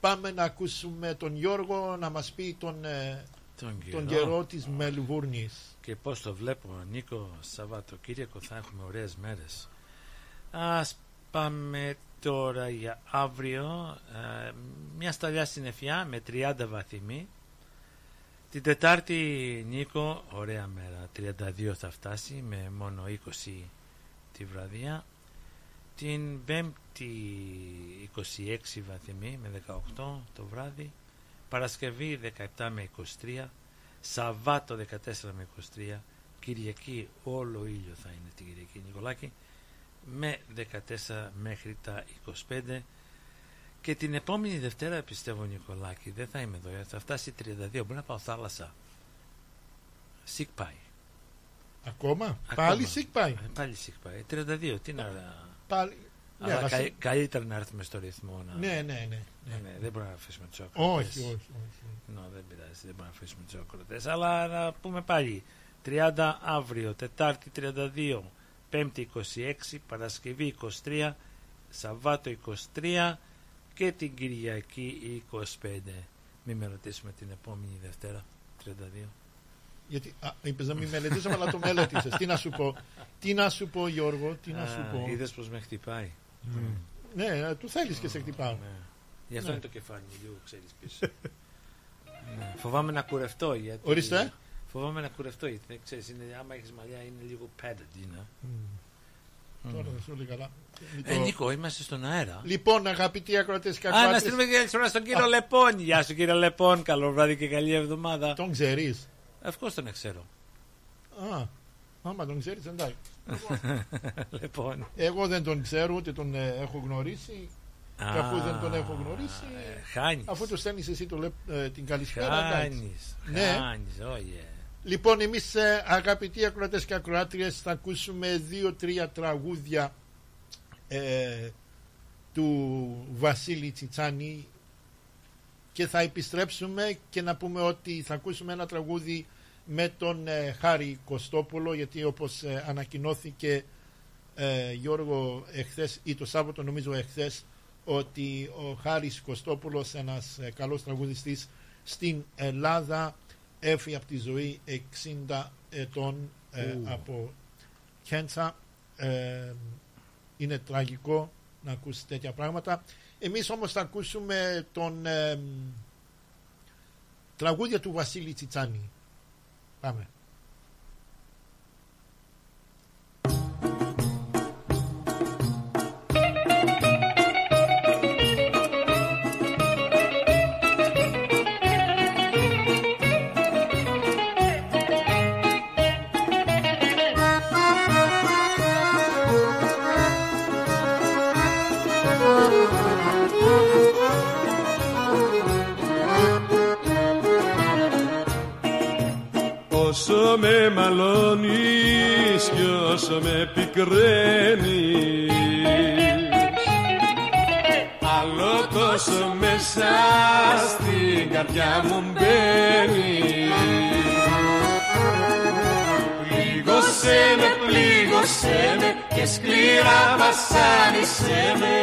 πάμε να ακούσουμε τον Γιώργο να μας πει τον, ε, Τον τον καιρό. καιρό της Μελβούρνης. Και πώς το βλέπω, Νίκο, Σαββατοκύριακο θα έχουμε ωραίες μέρες. Ας πάμε τώρα για αύριο. ε, μια σταλιά συννεφιά με 30 βαθμοί. Την Τετάρτη, Νίκο, ωραία μέρα. 32 θα φτάσει με μόνο 20 τη βραδιά. Την Πέμπτη 26 βαθμοί με 18 το βράδυ. Παρασκευή 17 με 23. Σαββάτο 14 με 23. Κυριακή όλο ήλιο θα είναι την Κυριακή Νικολάκη με 14 μέχρι τα 25 και την επόμενη Δευτέρα πιστεύω Νικολάκη δεν θα είμαι εδώ θα φτάσει 32 μπορεί να πάω θάλασσα Σικ πάει Ακόμα, πάλι σικ πάει. Ε, Πάλι σικ πάει 32 τι να Πάλι... Ναι, αλλά αλλά κα- σι- καλύτερα να έρθουμε στο ρυθμό να... Ναι, ναι, ναι, ναι. ναι, δεν μπορούμε να αφήσουμε τους Όχι, όχι, όχι. No, δεν πειράζει, δεν μπορούμε να αφήσουμε τους ακροτές. Αλλά να πούμε πάλι. 30 αύριο, Τετάρτη 32, Πέμπτη 26, Παρασκευή 23, Σαββάτο 23 και την Κυριακή 25. Μην με ρωτήσουμε την επόμενη Δευτέρα 32. Γιατί α, είπες να μην μελετήσουμε, αλλά το μελέτησες. Τι να σου πω, τι να σου πω Γιώργο, τι να σου πω; Είδες πως με χτυπάει. Ναι, ε, του θέλεις και σε χτυπάω. Γι' αυτό Ναι. είναι το κεφάλι μου λίγο, ξέρεις πίσω. ναι. Φοβάμαι να κουρευτώ. Γιατί... Ορίστε. Φοβάμαι να κουρευτώ. Γιατί δεν ξέρεις, είναι, άμα έχεις μαλλιά είναι λίγο padded, you know. Τώρα δεν σου λέει καλά. Ε, Νίκο, είμαστε στον αέρα. Λοιπόν, αγαπητοί ακροατές και Α, να ακροάτες, στείλουμε και καλησπέρα στον κύριο Λεπών. Γεια σου κύριε Λεπών, καλό βράδυ και καλή εβδομάδα. Τον ξέρεις. Ευτυχώ τον ξέρω. Α, άμα τον ξέρεις εντάξει. λοιπόν. Εγώ δεν τον ξέρω, ούτε τον ε, έχω γνωρίσει. Και Α, αφού δεν τον έχω γνωρίσει, χάνεις. αφού τους στέλνεις εσύ το λεπ- ε, την καλησπέρα, εντάξει. Χάνεις, Ναι. χάνεις, oh yeah. Λοιπόν, εμείς ε, αγαπητοί ακροατές και ακροάτριες θα ακούσουμε δύο-τρία τραγούδια ε, του Βασίλη Τσιτσάνη και θα επιστρέψουμε και να πούμε ότι θα ακούσουμε ένα τραγούδι με τον ε, Χάρη Κωστόπουλο γιατί όπως ε, ανακοινώθηκε ε, Γιώργο εχθές ή το Σάββατο νομίζω εχθές ότι ο Χάρης Κωστόπουλος ένας ε, καλός τραγουδιστής στην Ελλάδα έφυγε από τη ζωή 60 ετών ε, Ου. από κέντσα ε, είναι τραγικό να ακούσεις τέτοια πράγματα. Εμείς όμως θα ακούσουμε τον ε, τραγούδια του Βασίλη Τσιτσάνη πάμε Όσο με μαλώνεις και όσο με πικραίνεις Άλλο τόσο μέσα στην καρδιά μου μπαίνεις. Πλήγωσέ με, πλήγωσέ με και σκληρά βασάνισέ με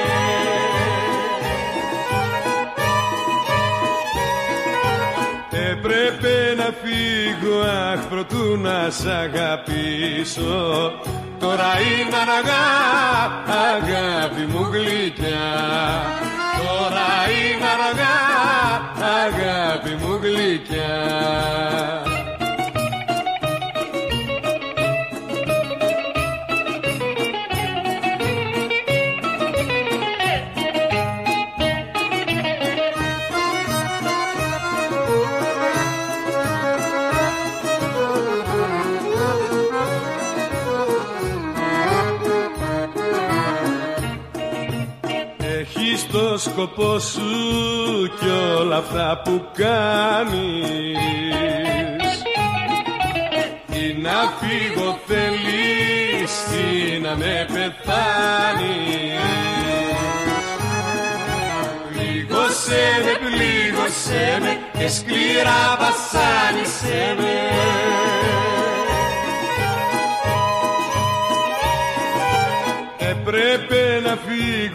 Έπρεπε να φύγω αχ προτού να σ' αγαπήσω. Τώρα είναι αργά αγάπη μου γλυκιά. Τώρα είναι αργά αγάπη μου γλυκιά το σκοπό σου και όλα αυτά που κάνεις. Να φύγω θέλεις τι να με πεθάνεις. Πλήγωσέ με, πλήγωσέ με και σκληρά βασάνισέ με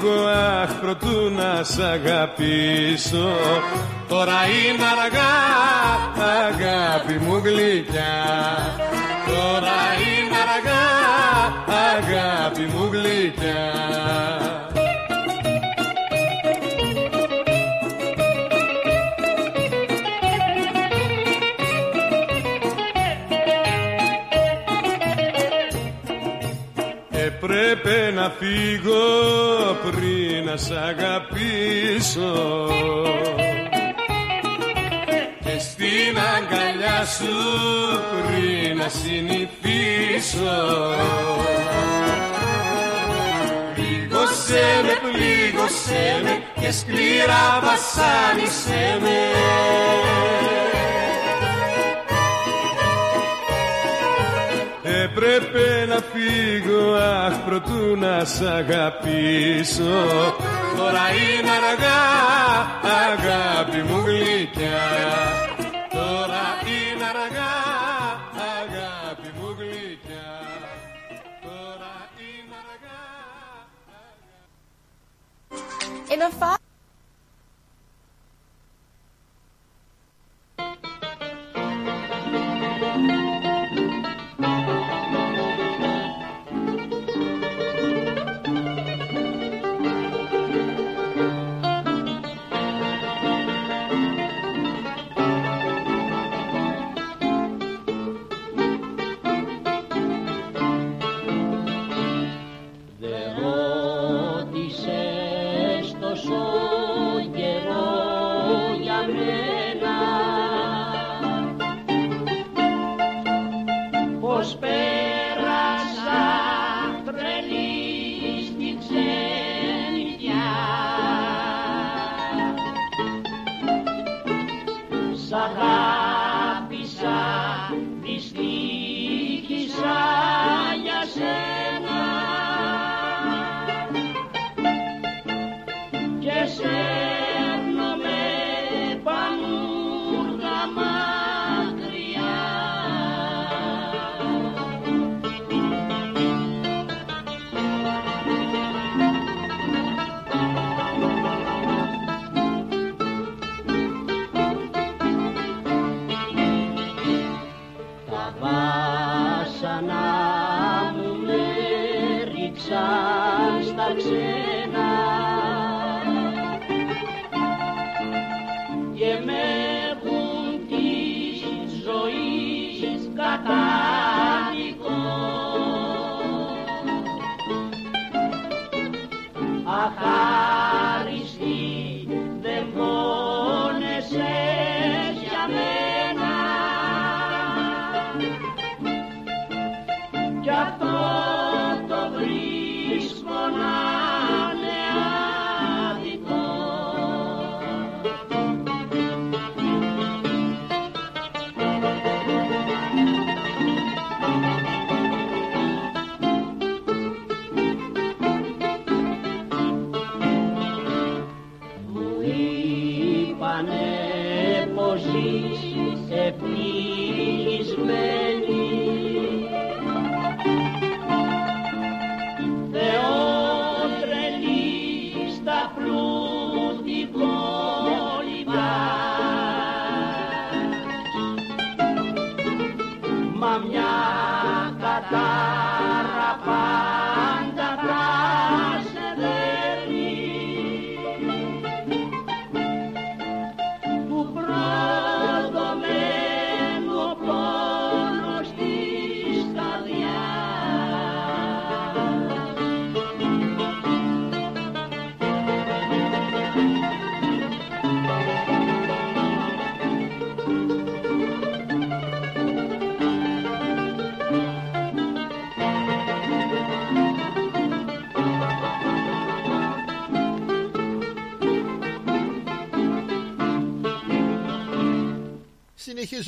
φύγω αχ προτού να σ' αγαπήσω Τώρα είναι αργά αγάπη μου γλυκιά Τώρα είναι αργά αγάπη μου γλυκιά να φύγω πριν να σ' αγαπήσω. Και στην αγκαλιά σου πριν να συνηθίσω. Πλήγωσέ με, πλήγωσέ με και σκληρά βασάνισέ με αχ προτού να σ' αγαπήσω. Τώρα είναι αργά αγάπη μου γλυκιά. Τώρα είναι αργά αγάπη μου γλυκιά. Τώρα είναι αργά In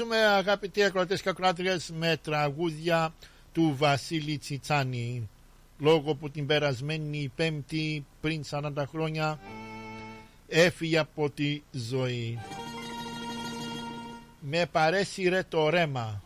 Συνεχίζουμε αγαπητοί ακροατές και ακροάτριες με τραγούδια του Βασίλη Τσιτσάνη λόγω που την περασμένη πέμπτη πριν 40 χρόνια έφυγε από τη ζωή. Με παρέσυρε το ρέμα.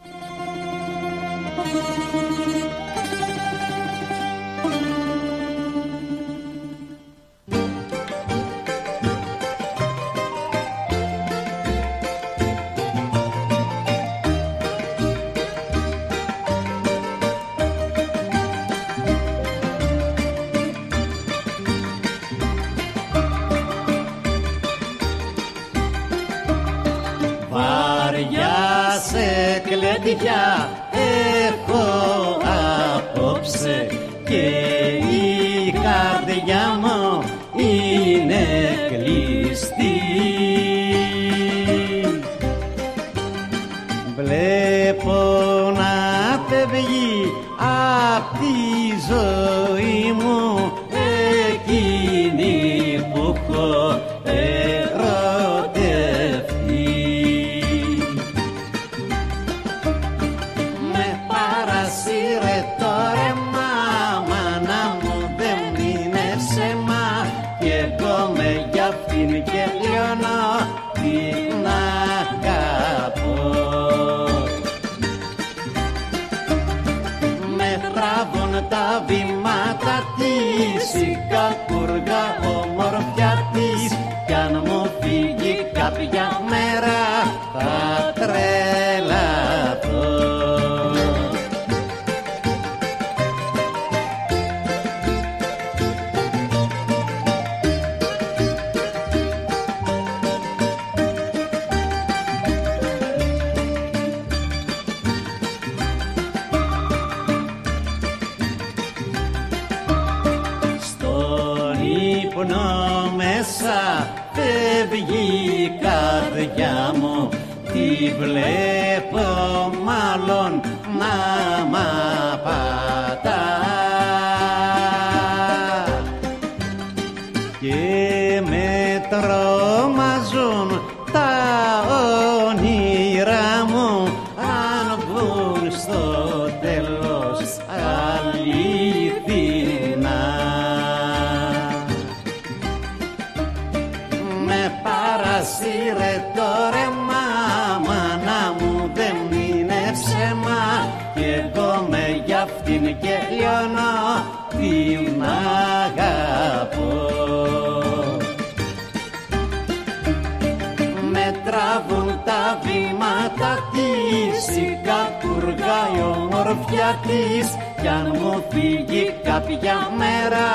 Κάποια μέρα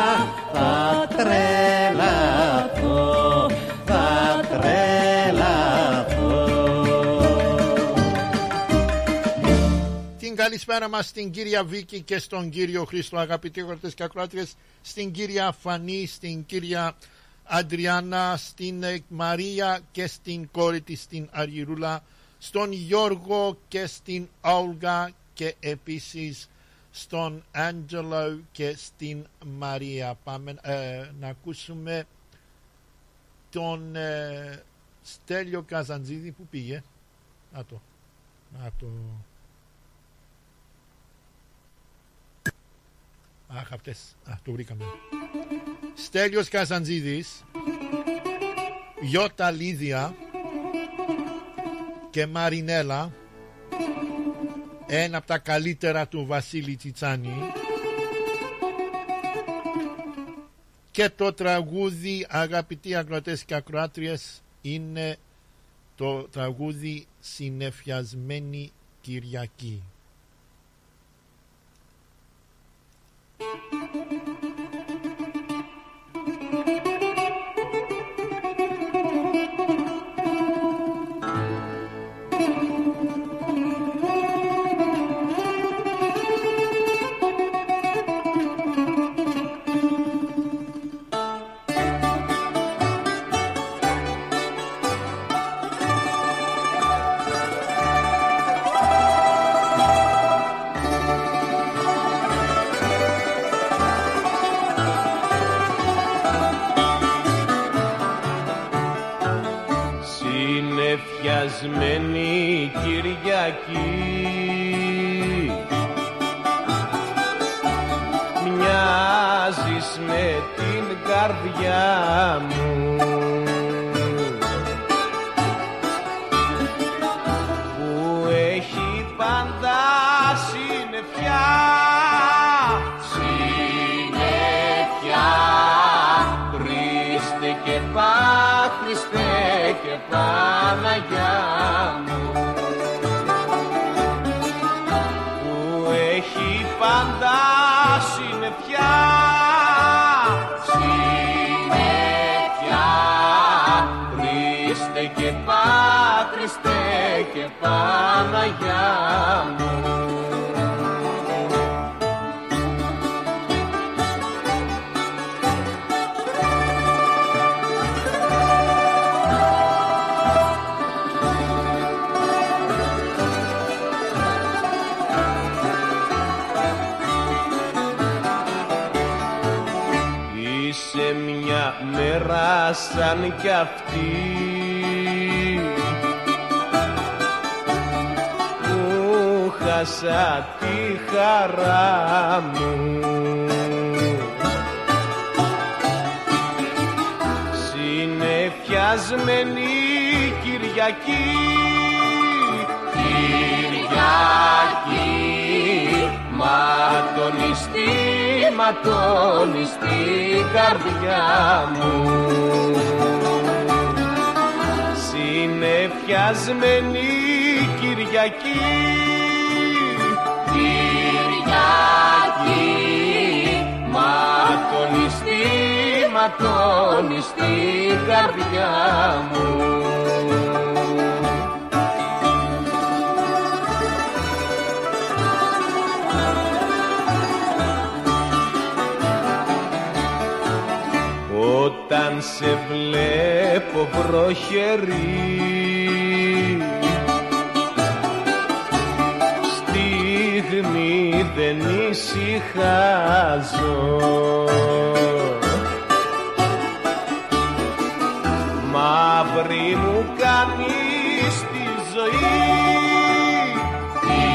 θα τρελαθώ, θα τρελαθώ. Την καλησπέρα μας στην κυρία Βίκη και στον κύριο Χρήστο αγαπητοί αγορτές και ακροάτριες στην κυρία Φανή, στην κυρία Αντριάννα, στην ε, Μαρία και στην κόρη της στην Αργυρούλα στον Γιώργο και στην Όλγα και επίσης στον Άντζελο και στην Μαρία. Πάμε ε, να ακούσουμε τον ε, Στέλιο Καζαντζίδη που πήγε. Να το. Να το. Αχ, αυτές. Α, το βρήκαμε. Στέλιος Καζαντζίδης, Γιώτα Λίδια και Μαρινέλα, ένα από τα καλύτερα του Βασίλη Τσιτσάνη και το τραγούδι αγαπητοί ακροατές και ακροάτριες είναι το τραγούδι Συνεφιασμένη Κυριακή. Και Πα, Χριστέ και Παναγιά μου. Που έχει πάντα συννεφιά συννεφιά Χριστέ και Πα, Χριστέ και Παναγιά μου κι αυτή. Που χάσα τη χαρά μου. Συνεφιασμένη Κυριακή. Κυριακή ματονιστή, ματονιστή καρδιά μου Συνεφιασμένη Κυριακή. Κυριακή ματονιστή, ματονιστή καρδιά μου. Όταν σε βλέπω βροχερή Στιγμή δεν ησυχάζω. Μαύρη μου κάνεις τη ζωή. Τη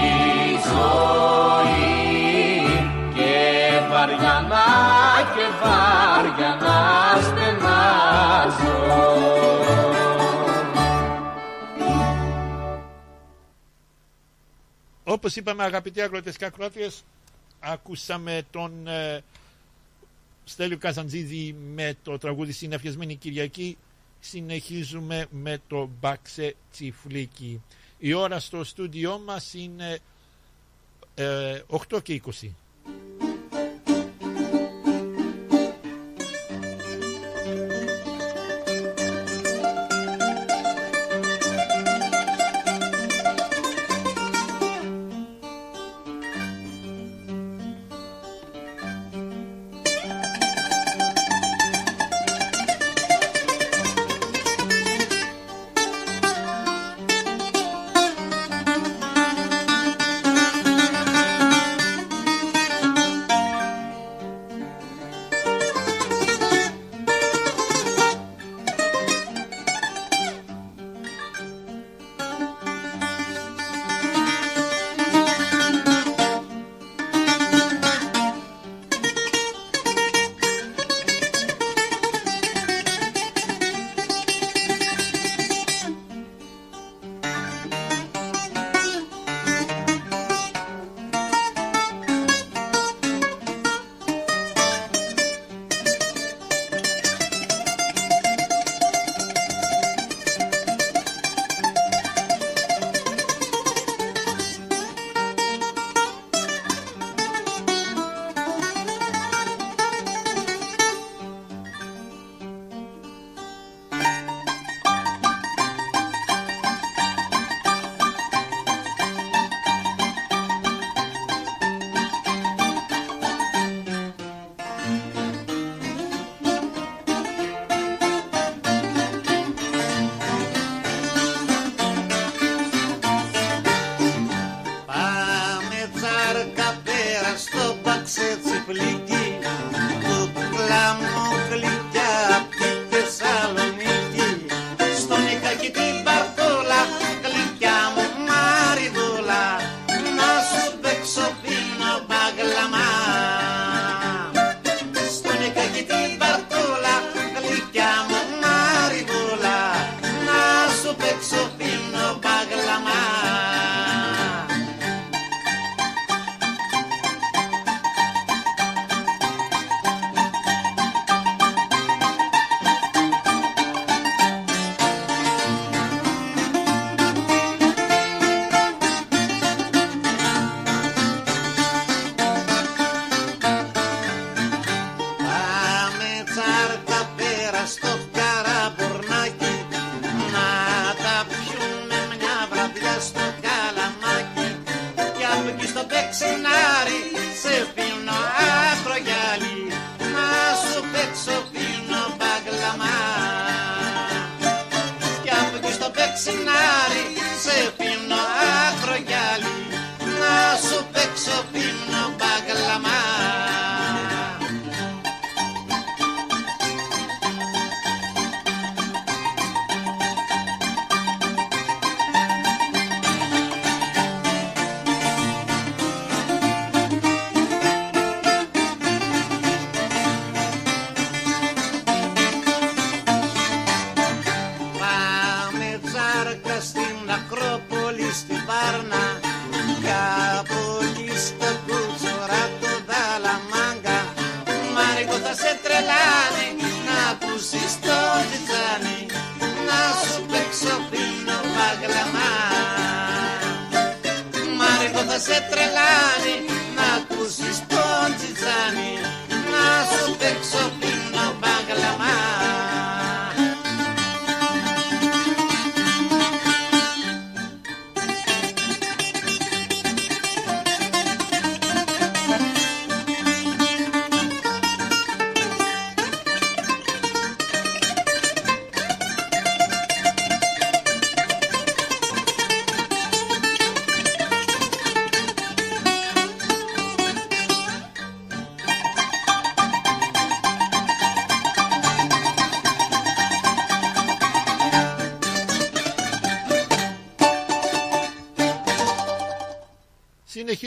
ζωή και βαριανά και βαριανά στενάζω Όπως είπαμε αγαπητοί αγρότες και ακρότριες, ακούσαμε τον ε, Στέλιο Καζαντζίδη με το τραγούδι Συνεφιασμένη Κυριακή. Συνεχίζουμε με το Μπάξε Τσιφλίκι. Η ώρα στο στούντιό μας είναι ε, 8 και 20.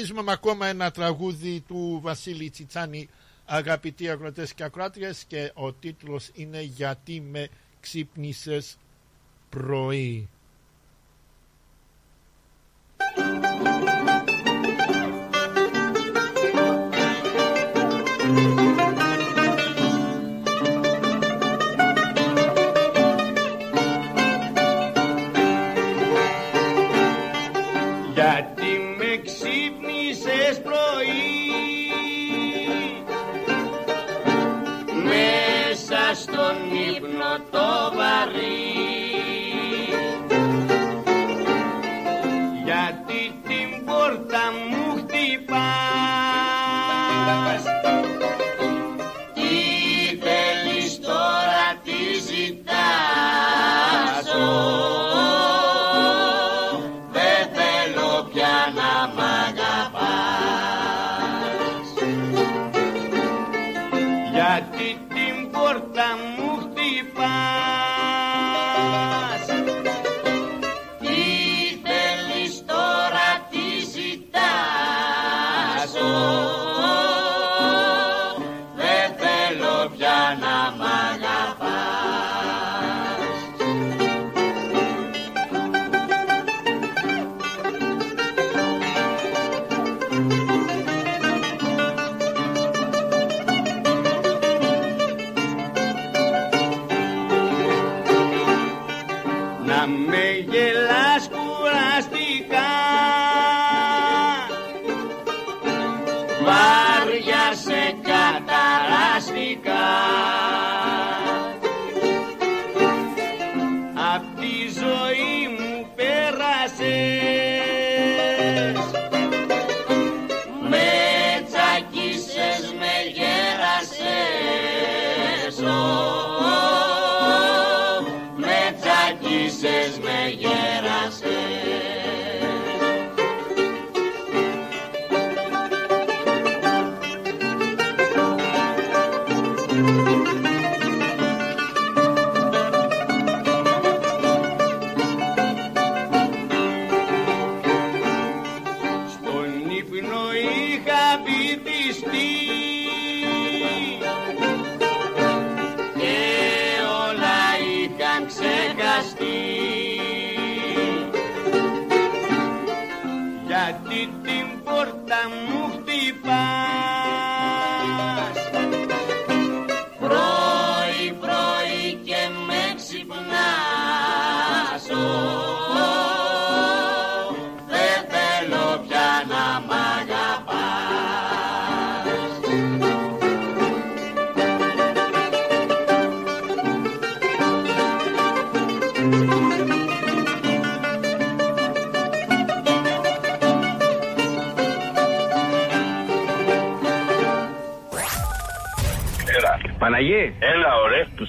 συνεχίζουμε με ακόμα ένα τραγούδι του Βασίλη Τσιτσάνη αγαπητοί ακροτές και ακράτριες και ο τίτλος είναι «Γιατί με ξύπνησες πρωί».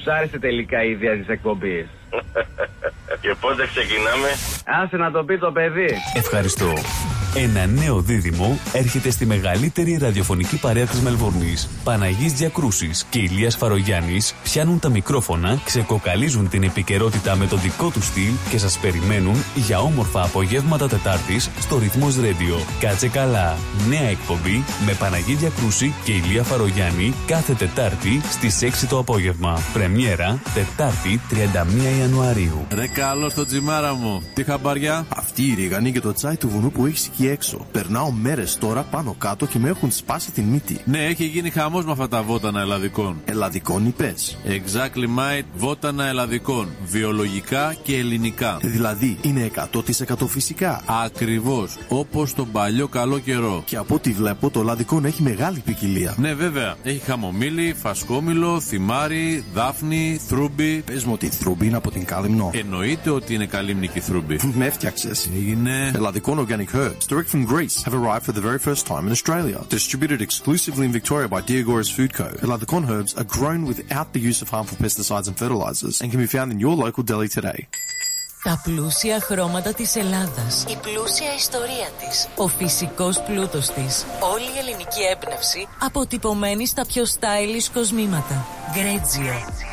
Του άρεσε τελικά η ιδέα της εκπομπής. Και πότε ξεκινάμε; Άσε να το πει το παιδί. Ευχαριστώ. Ένα νέο δίδυμο έρχεται στη μεγαλύτερη ραδιοφωνική παρέα της Μελβούρνης. Παναγής Διακρούσης και Ηλίας Φαρογιάννης πιάνουν τα μικρόφωνα, ξεκοκαλίζουν την επικαιρότητα με το δικό τους στυλ και σας περιμένουν για όμορφα απογεύματα Τετάρτης στο Ρυθμός Radio. Κάτσε καλά. Νέα εκπομπή με Παναγή Διακρούση και Ηλία Φαρογιάννη κάθε Τετάρτη στις 6 το απόγευμα. Πρεμιέρα Τετάρτη 31 Ιανουαρίου. Ρε καλό στο τζιμάρα μου. Τι χαμπαριά. Αυτή η ρίγανη και το τσάι του βουνού που έχεις εκεί έξω. Περνάω μέρες τώρα πάνω κάτω και με έχουν σπάσει την μύτη. Ναι, έχει γίνει χαμός με αυτά τα βότανα ελλαδικών. Ελλαδικών είπε. Exactly mate, βότανα ελλαδικών. Βιολογικά και ελληνικά. Δηλαδή είναι 100% φυσικά. Ακριβώς. Όπως τον παλιό καλό καιρό. Και από ό,τι βλέπω το ελλαδικών έχει μεγάλη ποικιλία. Ναι, βέβαια. Έχει χαμομήλι, φασκόμηλο, θυμάρι, δάφνη, θρούμπι. Πες μου ότι η θρούμπι είναι από την κάλυμνο. Εννοείται ότι είναι καλύμνικη θρούμπι. με έφτιαξες. Έγινε. Ελλαδικών organic herbs, direct from Greece, have arrived for the very first time in Australia. Distributed exclusively in Victoria by Diagoras Food Co. Eladicon herbs are grown without the use of harmful pesticides and fertilizers and can be found in your local deli today. Τα πλούσια χρώματα της Ελλάδας. Η πλούσια ιστορία της. Ο φυσικός πλούτος της. Όλη η ελληνική έμπνευση αποτυπωμένη στα πιο stylish κοσμήματα. Γκρέτζιο.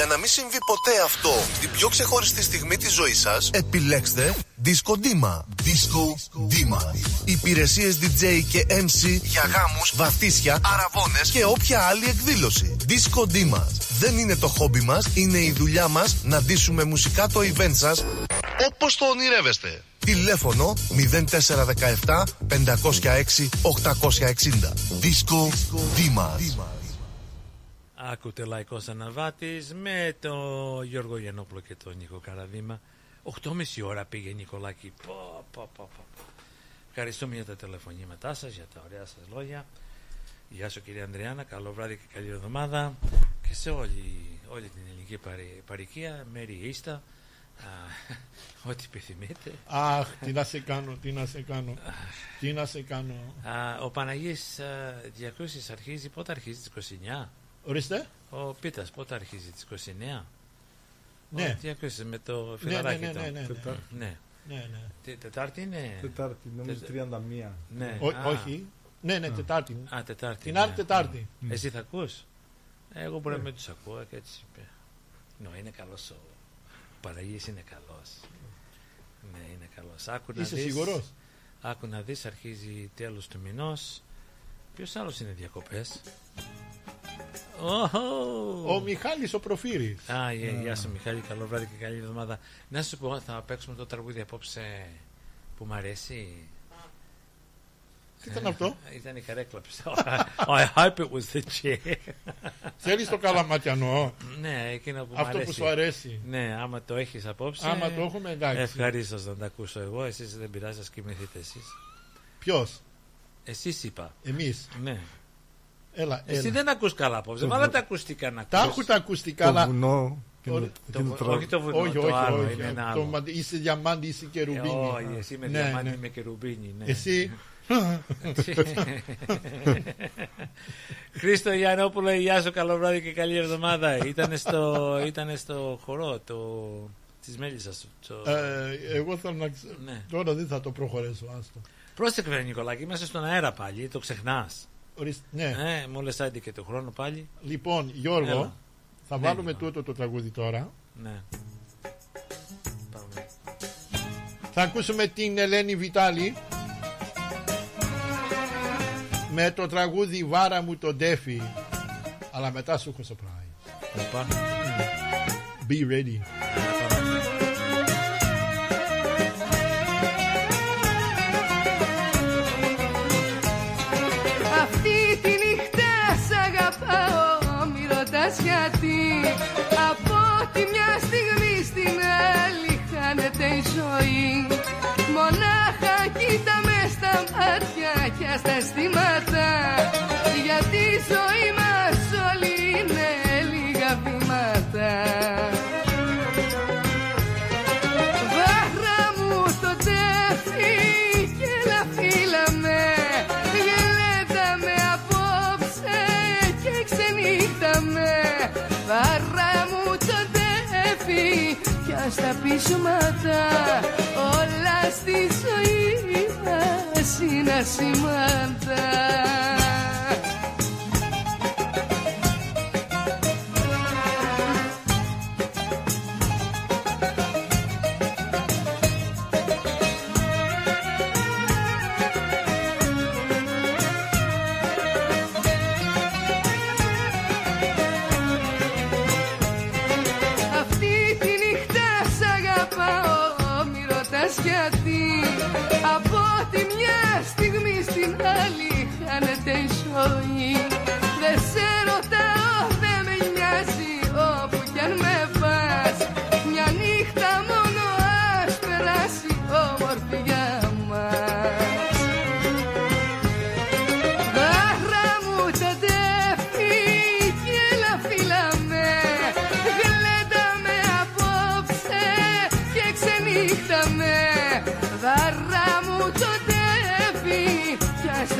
Για να μην συμβεί ποτέ αυτό την πιο ξεχωριστή στιγμή της ζωής σας, επιλέξτε Disco Dima. Disco Dima. Υπηρεσίες DJ και MC για γάμους, βαφτίσια, αραβώνες και όποια άλλη εκδήλωση. Disco Dima. Δεν είναι το χόμπι μας, είναι η δουλειά μας να ντύσουμε μουσικά το event σας όπως το ονειρεύεστε. Τηλέφωνο 0417 506 860. Disco Dima. Άκουτε λαϊκός αναβάτης με τον Γιώργο Γιαννόπουλο και τον Νίκο Καραδίμα. 8.30 ώρα πήγε Νικολάκη. Πω, πω, πω, πω. Ευχαριστούμε για τα τηλεφωνήματά σας, για τα ωραία σας λόγια. Γεια σου κύριε Ανδριάννα, καλό βράδυ και καλή εβδομάδα και σε όλη, όλη την ελληνική παρη, παροικία, μέρη ίστα, α, ό,τι επιθυμείτε. Αχ, τι να σε κάνω, τι να σε κάνω. τι να σε κάνω. Α, ο Παναγής α, Διακρούσεις αρχίζει, πότε αρχίζει, τις 29. Ορίστε. Ο Πίτας πότε αρχίζει, τις 29. Ναι. Ο Διακρούσεις με το Ναι, φιλαράκι ναι, ναι, του. ναι, ναι, ναι. Τετάρτη. Ναι. Ναι, ναι. Τε- Τετάρτη είναι; Τετάρτη, νομίζω 31. Ναι. Ό- Α. όχι. Ναι, ναι, Α. Τετάρτη. Α, Τετάρτη. Την άλλη ναι. Τετάρτη. Ναι. Εσύ θα ακούς; Εγώ μπορεί να Ναι. μην τους ακούω και έτσι. Ναι, είναι καλός ο Παραγής είναι καλός. Ναι, είναι καλός. Άκου να Είσαι δεις, σίγουρος; Άκου να δεις, αρχίζει τέλος του μηνός. Ποιος άλλος είναι διακοπές; Οχο! Ο Μιχάλης ο Προφύρης. Α, γεια, γεια σου Μιχάλη, καλό βράδυ και καλή εβδομάδα. Να σου πω, θα παίξουμε το τραγούδι απόψε που μ' αρέσει. Τι ήταν αυτό; Ήταν η καρέκλα πιστεύω. I hope it was the chair. Θέλεις το καλαματιανό; Ναι, εκείνο που μ' Αυτό που αρέσει. σου αρέσει. Ναι, άμα το έχεις απόψε. Άμα το έχουμε, εντάξει. Ευχαρίστως να τα ακούσω εγώ. Εσείς δεν πειράζει, σας κοιμηθείτε εσείς. Ποιος; Εσείς είπα. Εμείς. Ναι. Έλα, Εσύ έλα. δεν ακούς καλά απόψε. Το Βάλα βου- τα ακουστικά να Τα ακούς. έχω τα ακουστικά, Το αλλά... βουνό και Ωραία. το- και Το το βου- τραγούδι. όχι το βουνό, όχι, το όχι, άλλο όχι. είναι ένα Το άλλο. μα- είσαι διαμάντι, είσαι και ρουμπίνι. Όχι, εσύ με Ναι, διαμάντι, ναι. με και ρουμπίνι. Ναι. Εσύ. Χρήστο Γιαννόπουλο, γεια σου, καλό βράδυ και καλή εβδομάδα. Ήταν στο, ήτανε στο χορό το, της Μέλισσας. Το... Ε, εγώ θέλω να ξέρω. Ναι. Τώρα δεν θα το προχωρέσω. Άστο. Πρόσεχε, βρε, Νικολάκη, είμαστε στον αέρα πάλι, το ξεχνάς. Ορίστε, ναι. Ε, μόλις άντε και το χρόνο πάλι. Λοιπόν, Γιώργο, Έλα. θα Ναι, βάλουμε λοιπόν. τούτο το τραγούδι τώρα. Ναι. Πάμε. Θα ακούσουμε την Ελένη Βιτάλη. με το τραγούδι Βάρα μου τον Ντέφι. Αλλά μετά σου έχω surprise. Οπα. Be ready. Γιατί Από τη μια στιγμή στην άλλη Χάνεται η ζωή. Μονάχα κοίτα με στα μάτια Και στα αισθήματα Γιατί η ζωή μας στα πείσματα Όλα στη ζωή μας είναι ασημάτα στιγμή στην άλλη Χάνεται η ζωή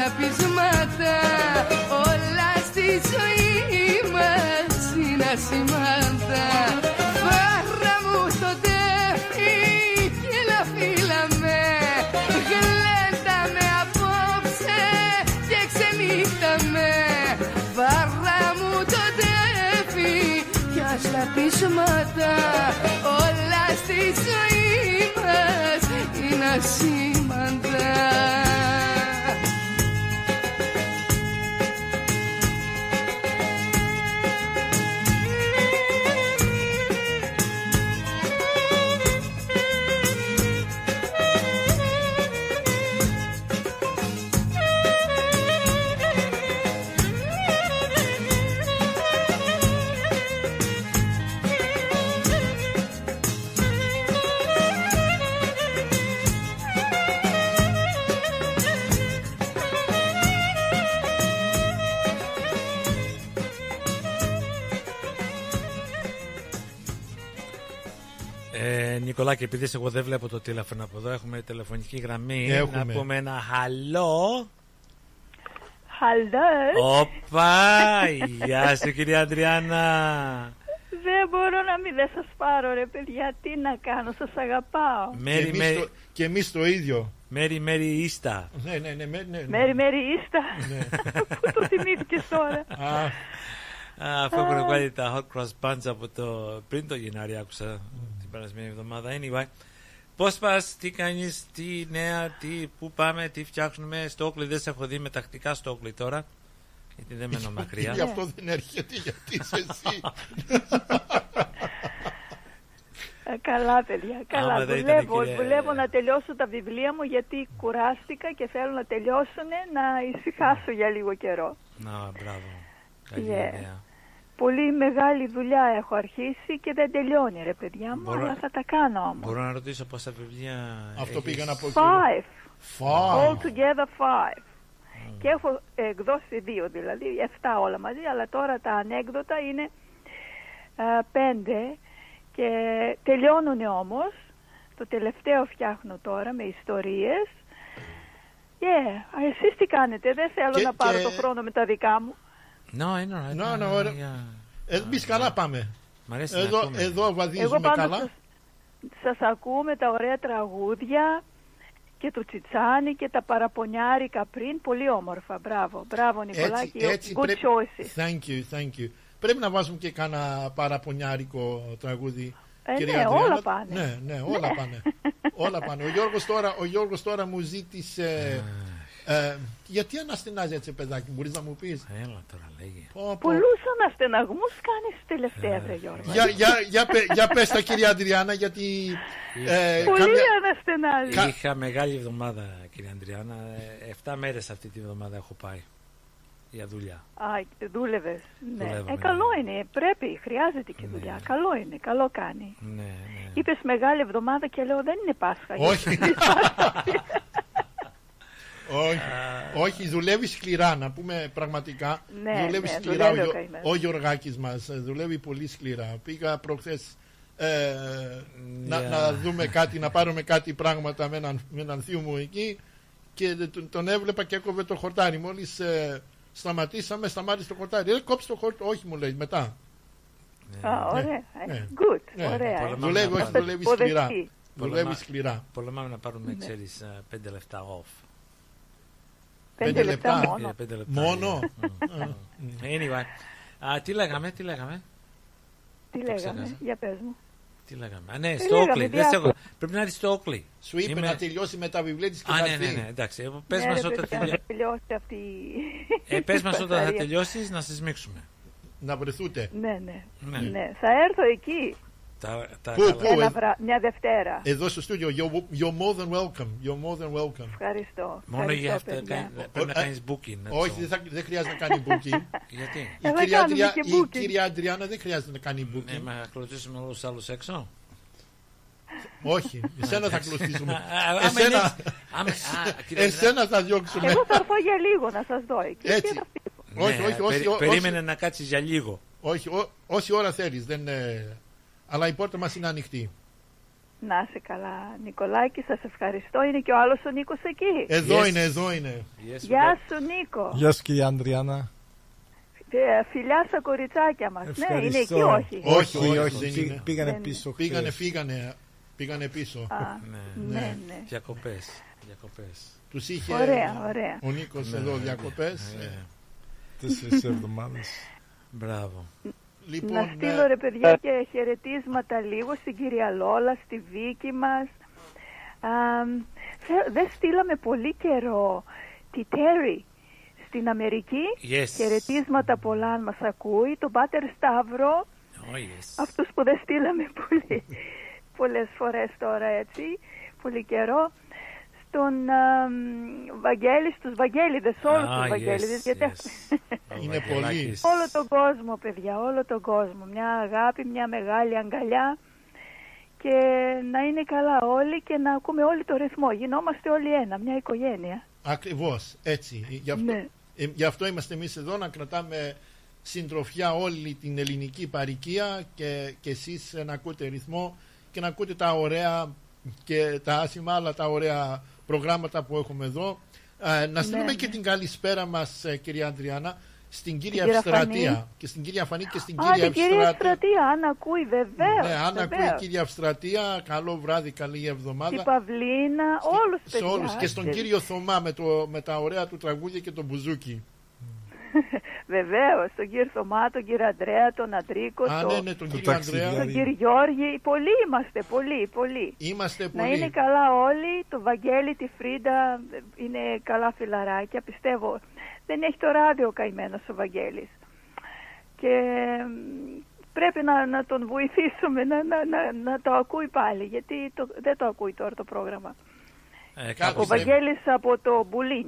και στα πείσματα Όλα στη ζωή μας είναι ασημάτα Βάρα μου το τέφι και έλα φίλα με Γλέντα με απόψε και ξενύχτα με Βάρα μου το τέφι και στα πείσματα. Όλα στη ζωή μας είναι ασήμαντα Νικολάκη, επειδή εγώ δεν βλέπω το τηλέφωνο από εδώ, έχουμε τηλεφωνική γραμμή. Έχουμε. Να πούμε ένα χαλό. Hello. Όπα! Γεια σου, κυρία Αντριάννα. Δεν μπορώ να μην δεν σας πάρω ρε παιδιά. Τι να κάνω, σας αγαπάω. Και Μέρι, εμείς μέρι, το- Και εμείς το ίδιο. μέρι, μέρι, ίστα. Ναι, ναι, ναι. ναι, ναι. Μέρη μέρη ήστα. Ναι. Πού το θυμήθηκες τώρα. Α, Α, Αυτό έχουν βγάλει τα Hot Cross Buns από το πριν το Γενάρη, άκουσα την περασμένη εβδομάδα. Anyway, πώς πας, τι κάνεις, τι νέα, τι, πού πάμε, τι φτιάχνουμε. Στόκλι δεν σε έχω δει με τακτικά στόκλι τώρα. Γιατί δεν μένω μακριά. Γι' αυτό δεν έρχεται, γιατί είσαι εσύ. Ε, καλά παιδιά, καλά. Άμα δεν ήταν, δουλεύω, κύριε- δουλεύω να τελειώσω τα βιβλία μου γιατί κουράστηκα και θέλω να τελειώσουν να ησυχάσω για λίγο καιρό. Να, μπράβο. Καλή Yeah. ιδέα. Πολύ μεγάλη δουλειά έχω αρχίσει και δεν τελειώνει ρε παιδιά μου, Μπορώ- αλλά θα τα κάνω όμως. Μπορώ να ρωτήσω πόσα βιβλία. Αυτό έχεις; πήγα να πω. Five. Five. All together five. Και έχω εκδώσει δύο δηλαδή, εφτά όλα μαζί, αλλά τώρα τα ανέκδοτα είναι ε, πέντε και τελειώνουν όμως. Το τελευταίο φτιάχνω τώρα με ιστορίες. Yeah. Εσείς τι κάνετε, δεν θέλω Και- να πάρω και- το χρόνο με τα δικά μου. No, είναι alright. No, no, Yeah, ωραία. yeah. Εμείς καλά πάμε. Μ' αρέσει να Εδώ, ακούμε. εδώ Εγώ βαδίζουμε πάντως καλά. σας, σας ακούω με τα ωραία τραγούδια και του Τσιτσάνι και τα παραπονιάρικα πριν. Πολύ όμορφα. Μπράβο. Μπράβο Νικολάκη. Έτσι, έτσι Good πρέπει- choices. Thank you, thank you. Πρέπει να βάζουμε και κάνα παραπονιάρικο τραγούδι. Ε, κυρία ναι, Αντριάννα. όλα πάνε. Ναι, ναι, όλα πάνε. όλα πάνε. Ο Γιώργος τώρα, ο Γιώργος τώρα μου ζήτησε Ε, γιατί αναστηνάζει έτσι, παιδάκι, μπορείς να μου πεις; Έλα τώρα, λέγε. Πολλούς αναστεναγμούς κάνεις τελευταία, βρε Γιώργο. Για, για, για, πε- για πες τα κυρία Αντριάννα, γιατί. ε, Πολύ καμιά- αναστενάζει. Είχα μεγάλη εβδομάδα, κύριε Αντριάννα. Ε, Εφτά μέρες αυτή τη εβδομάδα έχω πάει για δουλειά. Α, δούλευες. Ναι. Δούλευα, Ε, ναι. καλό είναι. Πρέπει, χρειάζεται και δουλειά. Καλό είναι, καλό κάνει. Ναι, ναι. Είπες μεγάλη εβδομάδα και λέω δεν είναι Πάσχα. Όχι. όχι, όχι, δουλεύει σκληρά, να πούμε πραγματικά. Ναι, δουλεύει ναι, σκληρά δουλεύει ο, ο Γιο- καημένος. ο Γιωργάκης μας, ε, δουλεύει πολύ σκληρά. Πήγα προχθές ε, να, Yeah. να δούμε κάτι, να πάρουμε κάτι πράγματα με έναν, με έναν θείο μου εκεί και τον, τον έβλεπα και έκοβε το χορτάρι. Μόλις ε, σταματήσαμε, σταμάτησε το χορτάρι. Ε, κόψε το χορτάρι. Όχι, μου λέει, μετά. Α, ωραία. Ναι. Ε, Good, Ναι. ωραία. Πολεμάμε Δουλεύει, να όχι, πάρουμε- δουλεύει σκληρά. Υποδεχτεί. Δουλεύει Πολεμά- σκληρά. Πολεμάμε να πάρουμε, Ναι. ξέρεις, ε, πέντε λεπτά off. Πέντε λεπτά μόνο. Ε, πέντε λεπτά. Μόνο. ε, ε. Anyway. Α, τι λέγαμε, τι λέγαμε; Τι Το λέγαμε, ξέχασα. για πες μου. Τι λέγαμε; Α, ναι, Τι στο λέγαμε, Oakley. Δεν διάφορα. σε έχω- Πρέπει να έρθει στο Oakley. Σου είπε Είμαι- να τελειώσει με τα βιβλία της και Α, να ναι, ναι, έρθει. ναι, εντάξει. Ε, Πες Ναι, μας ρε, όταν παιδιά, τελειώσει. θα τελειώσει αυτή η- Ε, πες μας όταν θα φασαρία. τελειώσεις να σε σμίξουμε. Να βρεθούτε. Ναι, ναι. Ναι. ναι. Θα έρθω εκεί Τα, τα Πού, καλά. πού, ένα ε, βρα... μια Δευτέρα. Εδώ στο στούντιο. You're, you're more than welcome. You're more than welcome. Ευχαριστώ. Μόνο Ευχαριστώ, για αυτά παιδιά. κάνει- πρέπει να Ε, κάνεις booking. that's Όχι, all. δεν, θα, δεν χρειάζεται να κάνει booking. Γιατί; η, Ε, θα κυρία κάνουμε Αντριά- και η booking. κυρία Αντριάννα δεν χρειάζεται να κάνει Ναι, booking. μα θα κλωτσίσουμε όλους τους άλλους έξω; Όχι, εσένα θα κλωστήσουμε. Α, άμα εσένα, είναι έτσι. Άμα- α, κύριε εσένα θα διώξουμε. Εγώ θα έρθω για λίγο να σας δω εκεί. Έτσι. Και θα φύγω. όχι, Ναι, όχι, όχι, περί- όχι, Περίμενε να κάτσεις για λίγο. όχι, ό- όση ώρα θέλεις. Δεν, ε, αλλά η πόρτα μας είναι ανοιχτή. Να είσαι καλά, Νικολάκη, σας ευχαριστώ. Είναι και ο άλλος ο Νίκος εκεί. Εδώ Yes. είναι, εδώ είναι. Yes, Γεια σου, Νίκο. Γεια σου κυρία Αντριάννα. Ε, Φιλιά στα κοριτσάκια μας. Ναι, είναι εκεί, Ευχαριστώ. όχι. Όχι, Όχι, όχι, όχι, δεν φύ- είναι. πήγανε Δεν- πίσω Πήγανε, χθες. φύγανε, πήγανε πίσω. Α, Ναι. ναι, ναι. Διακοπές. Διακοπές. Τους είχε Ωραία, ωραία. ο Νίκος Ναι, εδώ ναι, διακοπές. ναι. Ε, Τέσσερις εβδομάδες. Μπράβο. Λοιπόν, να στείλω ε, ρε παιδιά και χαιρετίσματα λίγο στην κυρία Λόλα, στη Βίκη μας. Α, θε- δεν στείλαμε πολύ καιρό τη Τέρι στην Αμερική. Yes. Χαιρετίσματα πολλά αν μας ακούει. Τον Πάτερ Σταύρο, Oh, yes. αυτούς που δεν στείλαμε πολύ, πολλές φορές τώρα έτσι, πολύ καιρό. Στον α, μ, Βαγγέλη, στους Βαγγέλιδες, όλους Ah, τους yes, Βαγγέλιδες, γιατί yes. Ο Είναι Βαγγελάκης. Όλο τον κόσμο, παιδιά, όλο τον κόσμο. Μια αγάπη, μια μεγάλη αγκαλιά και να είναι καλά όλοι και να ακούμε όλοι το ρυθμό. Γινόμαστε όλοι ένα, μια οικογένεια. Ακριβώς, έτσι. Γι' αυτό, Ναι. ε, γι' αυτό είμαστε εμείς εδώ να κρατάμε συντροφιά όλη την ελληνική παροικία και, και εσείς να ακούτε ρυθμό και να ακούτε τα ωραία και τα άσημα αλλά τα ωραία προγράμματα που έχουμε εδώ. Ε, να στείλουμε ναι. και την καλησπέρα μας ε, κυρία Αντριάννα στην κυρία κυρία Ευστρατεία Φανή. και στην κυρία Φανή και στην Α, κυρία την κυρία Ευστρατεία. Ευστρατεία, αν ακούει, βεβαίως. Ναι, αν ακούει η κυρία Ευστρατεία, καλό βράδυ, καλή εβδομάδα. Την Παυλίνα, όλους σε παιδιά. όλους και στον κύριο Θωμά με, το, με τα ωραία του τραγούδια και το μπουζούκι. Βεβαίως, τον κύριο Θωμά, τον κύριο Αντρέα, τον Αντρίκο, Α, τον, ναι, ναι, τον Το κύριο ταξιδιάρι. Ανδρέα. τον κύριο Γιώργη. Πολλοί είμαστε, πολλοί, πολλοί. Είμαστε Να είναι πολύ. καλά όλοι. Το Βαγγέλη, τη Φρίντα ε, είναι καλά φιλαράκια, πιστεύω. Δεν έχει το ράδιο ο καημένος ο Βαγγέλης. Και μ, πρέπει να, να τον βοηθήσουμε να, να, να, να το ακούει πάλι, γιατί το, δεν το ακούει τώρα το πρόγραμμα. Ε, Κάπου Ο κάπως Πιστεύω. Βαγγέλης από το Μπουλίν.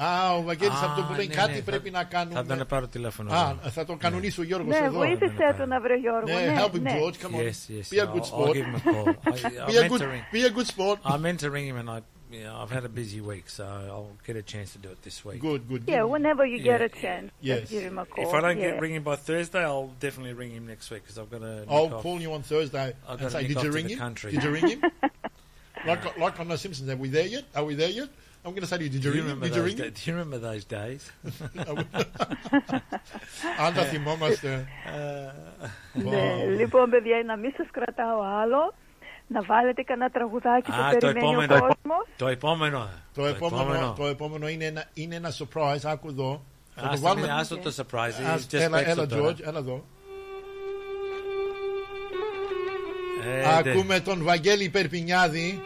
Α, ο Βαγγέλης Α, αυτό που λέει ναι, κάτι ναι, πρέπει θα- να κάνουμε. Θα τον πάρω τηλέφωνο. Α, εγώ. θα το κανονίσει ο Γιώργος Ναι, εδώ. βοήθησέ τον να βρει Γιώργο. Ναι, Ναι, help him ναι. George, come on. Yes, yes. Be a I'll- good I'll sport. give him a call. I, Be I'm a good, entering. be a good sport. I'm entering him, and I, you know, I've had a busy week, so I'll get a chance to do it this week. Good, good. Yeah, whenever you get Yeah. a chance, Yes. just give him a call. If I don't yeah. get ring him by Thursday, I'll definitely ring him next week because I've got to. I'll call you on Thursday I've and got to say, nick did off you to ring the him? country. Did you ring him? like, like on The Simpsons, are we there yet? Are we there yet? I'm going to say to you, did Do you you ring him? remember Did you those? ring him? da- do you remember those days? Αν τα θυμόμαστε. Ναι, λοιπόν, παιδιά, να μην σας κρατάω άλλο, να βάλετε κανένα τραγουδάκι που Α, το περιμένει ο επόμενο. κόσμος. Το επόμενο. Το επόμενο, το επόμενο είναι, ένα, είναι ένα surprise, άκου εδώ. Θα το Άστο, βάλουμε- μην- άστο το surprise. Ας- just Έλα, παίξτε έλα, τώρα. George, έλα εδώ. Έντε. Ακούμε τον Βαγγέλη Περπινιάδη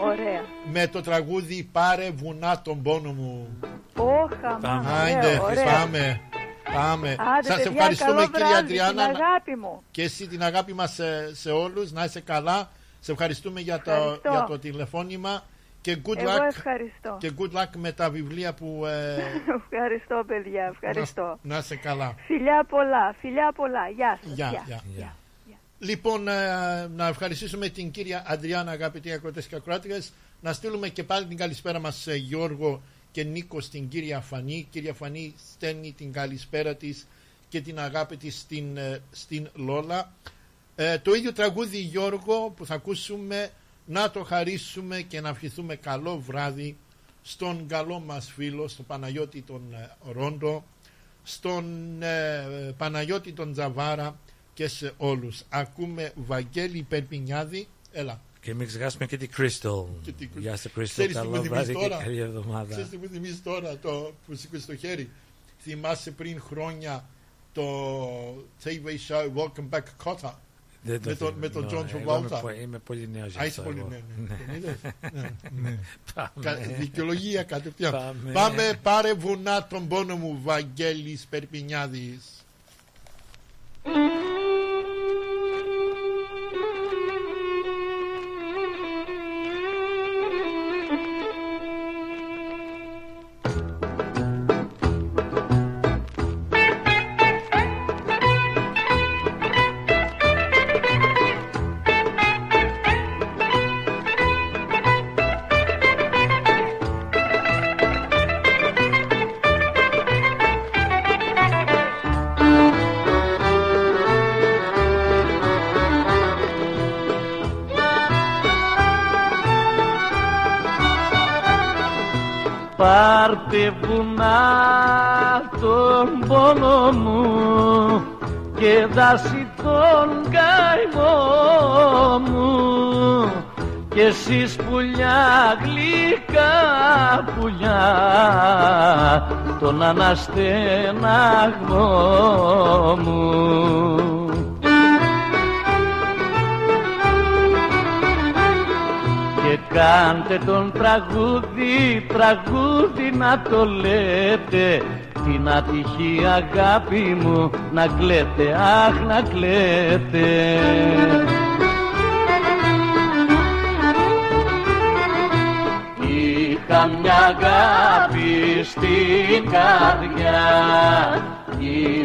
Ωραία. με το τραγούδι «Πάρε βουνά τον πόνο μου». Όχα, μα, Άιντε, ωραίο, ωραίο. πάμε. Πάμε. Άντε, Σας παιδιά, ευχαριστούμε καλό κυρία βράδυ, Αντριάννα. Την αγάπη μου. Και εσύ την αγάπη μας σε, σε όλους. Να είσαι καλά. Σε ευχαριστούμε για το, Ευχαριστώ. για το τηλεφώνημα. Και good Εγώ luck. ευχαριστώ. Και good luck με τα βιβλία που... Ε, Ευχαριστώ, παιδιά. Ευχαριστώ. να είσαι καλά. Φιλιά πολλά, φιλιά πολλά. Γεια σας. Γεια, γεια. Λοιπόν, ε, να ευχαριστήσουμε την κυρία Αντριάννα, αγαπητοί ακροτές και ακροάτριες. Να στείλουμε και πάλι την καλησπέρα μας σε Γιώργο και Νίκο στην κυρία Φανή. Κυρία Φανή στέλνει την καλησπέρα της και την αγάπη της στην, ε, στην Λόλα. Ε, το ίδιο τραγούδι Γιώργο που θα ακούσουμε να το χαρίσουμε και να ευχηθούμε καλό βράδυ στον καλό μας φίλο, στον Παναγιώτη τον ε, Ρόντο, στον ε, Παναγιώτη τον Τζαβάρα και σε όλους. Ακούμε Βαγγέλη Περπινιάδη. Έλα. Και μην ξεχάσουμε και την Crystal. Και την Crystal. Γεια σου, Crystal. Ξέρεις τι μου Καλό θυμίζει βράδυ και τώρα; καλή εβδομάδα. Ξέρεις τι μου θυμίζει τώρα το που σήκωσε στο χέρι; Θυμάσαι πριν χρόνια το TV show Welcome Back Cotta; Δεν το με τον, θυμάμαι. με τον Ναι, John εγώ είμαι Travolta. πο- είμαι πολύ νέος γι' Α, είσαι αυτό πολύ εγώ. νέος, ναι. Ναι. Τον είδες; Ναι, ναι. Πάμε. Κα- Δικαιολογία κατευθείαν. Πάμε. Πάμε πάρε βουνά τον πόνο μου Βαγγέλης Περπινιάδης. Τον αναστεναγμό μου. Και κάντε τον τραγούδι, τραγούδι να το λέτε Την ατυχή αγάπη μου να κλαίτε, αχ να κλαίτε Είχα μια αγάπη στην καρδιά.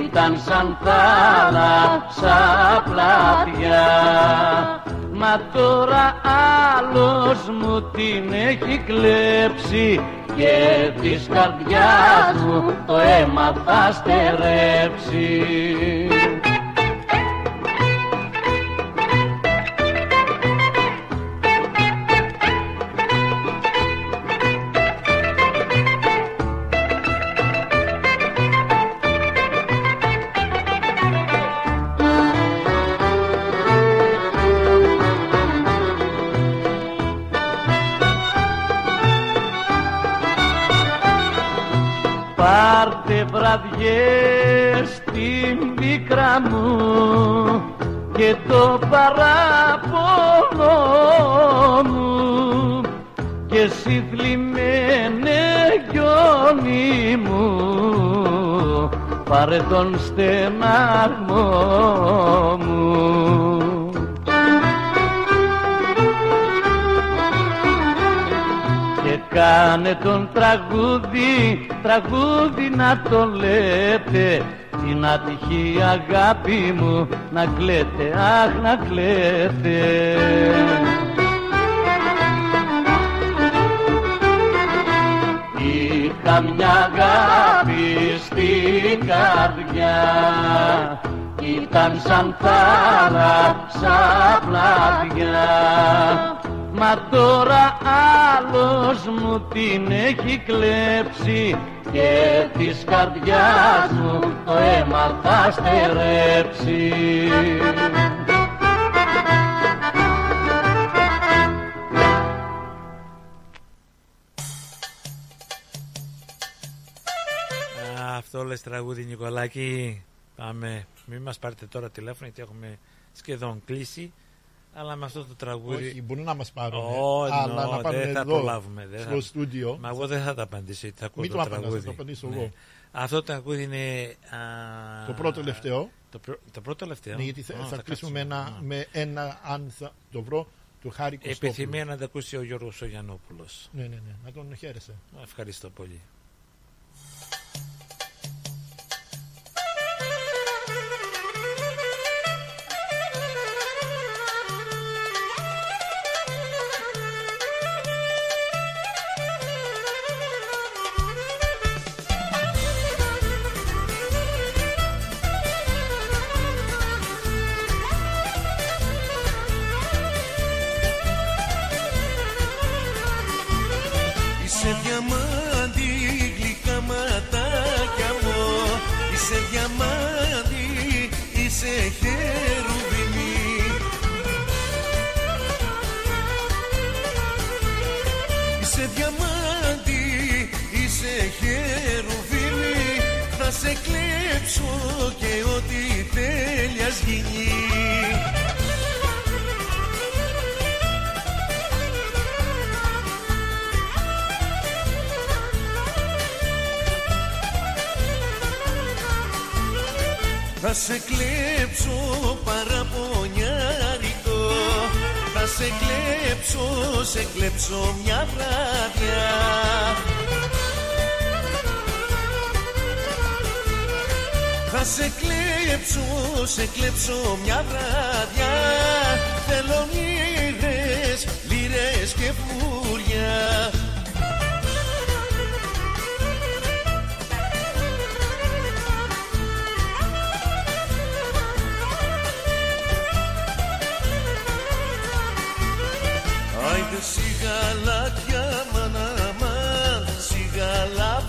Ήταν σαν θάλασσα πλατιά. Μα τώρα άλλος μου την έχει κλέψει Και της καρδιάς μου το αίμα θα στερέψει Πάρτε βραδιές στην πίκρα μου και το παράπονο μου. Και εσύ θλιμμένε γιονί μου πάρε τον στεναγμό μου κάνε τον τραγούδι, τραγούδι να το λέτε. Την ατυχή αγάπη μου να κλαίτε, αχ να κλαίτε. Είχα μια αγάπη στην καρδιά. Ήταν σαν θάλασσα πλατιά Μα τώρα άλλος μου την έχει κλέψει και της καρδιάς μου το αίμα θα στερέψει. Α, αυτό λες τραγούδι Νικολάκη. Πάμε. Μην μας πάρετε τώρα τηλέφωνο γιατί έχουμε σχεδόν κλείσει Αλλά με αυτό το τραγούδι. Όχι, μπορούν να μας πάρουν. Όχι, αλλά no, να πάρουν δεν θα εδώ, προλάβουμε. Δεν στο θα... στούντιο. Μα εγώ δεν θα τα απαντήσω. Θα ακούω Μην το το απαντάς, τραγούδι. θα το απαντήσω Ναι. εγώ. Αυτό το τραγούδι είναι. α, Το πρώτο τελευταίο. Το, πρω- το πρώτο τελευταίο. Ναι, γιατί θα, Α, θα θα κλείσουμε με κάτσουμε. ένα, με ένα, αν θα το βρω, του Χάρη Κωστόπουλου. Επιθυμία να τα ακούσει ο Γιώργος ο Γιαννόπουλος. Ναι, ναι, ναι. Να τον χαίρεσαι. Ευχαριστώ πολύ. Κλέψω, σε κλέψω μια βράδια Θα σε κλέψω, σε κλέψω μια βράδια Θέλω λύρες, λύρες και φούρια Άιντε σιγαλάκια μάνα μάν Σιγαλά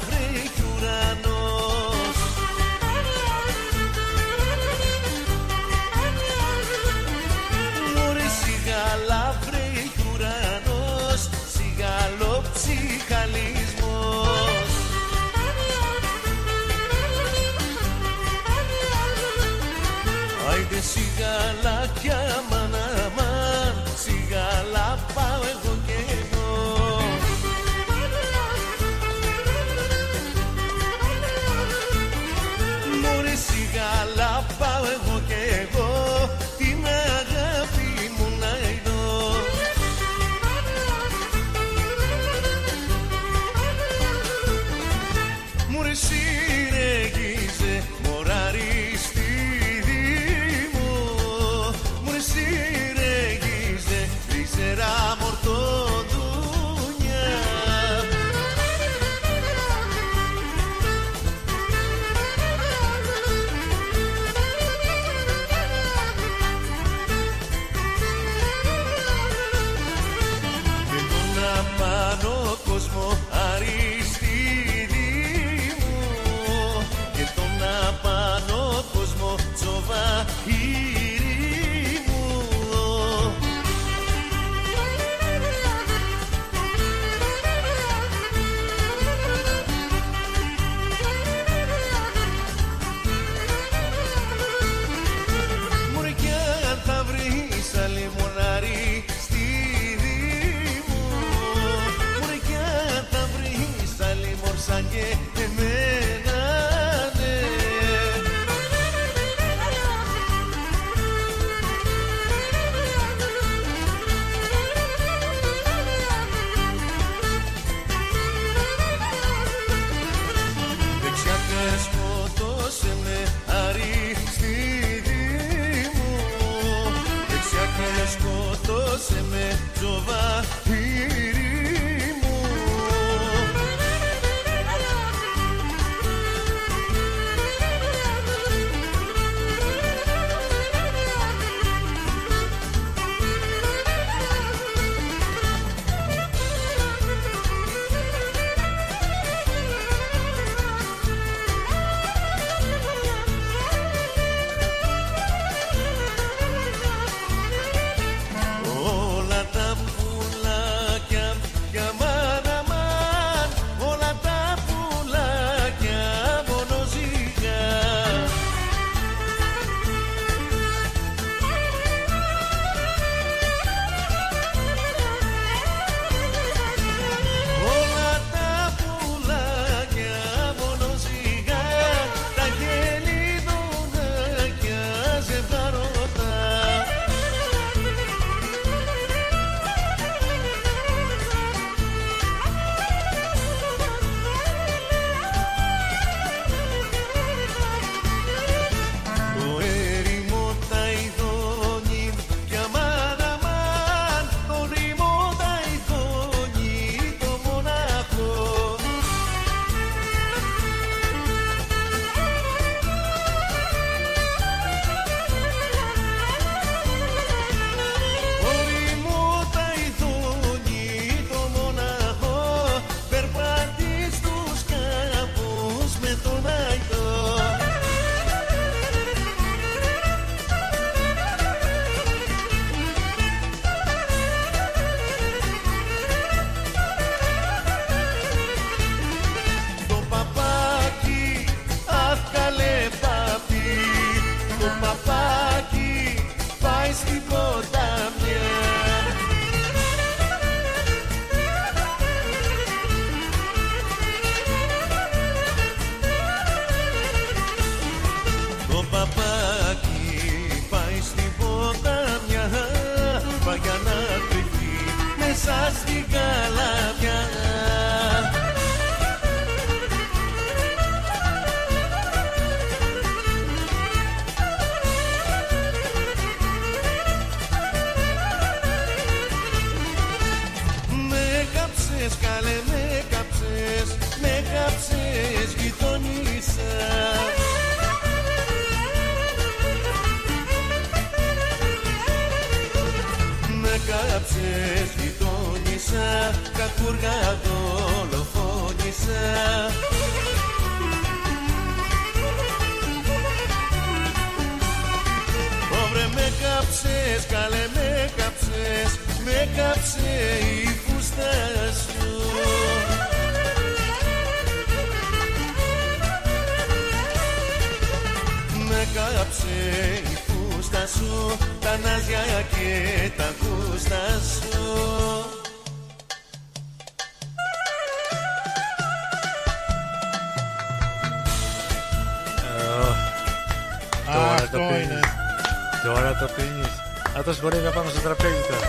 χορεύει πάνω στο τραπέζι τώρα.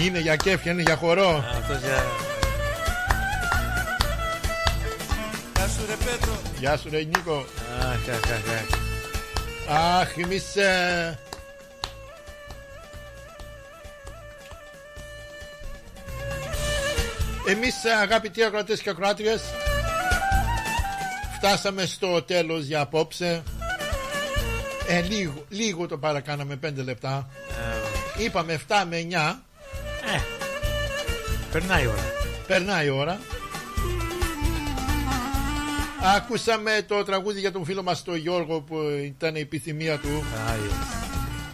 Είναι για κέφια, είναι για χορό. Αυτός για... Γεια σου ρε Πέτρο Γεια σου ρε Νίκο. Αχ, αχ, αχ, αχ. Αχ, εμείς ε, Εμείς ε, αγαπητοί ακροατές και ακροάτριες Φτάσαμε στο τέλος για απόψε ε, λίγο, λίγο το παρακάναμε 5 λεπτά Είπαμε 7 με 9 Περνάει η ώρα. Περνάει η ώρα. Ακούσαμε το τραγούδι για τον φίλο μας τον Γιώργο που ήταν η επιθυμία του.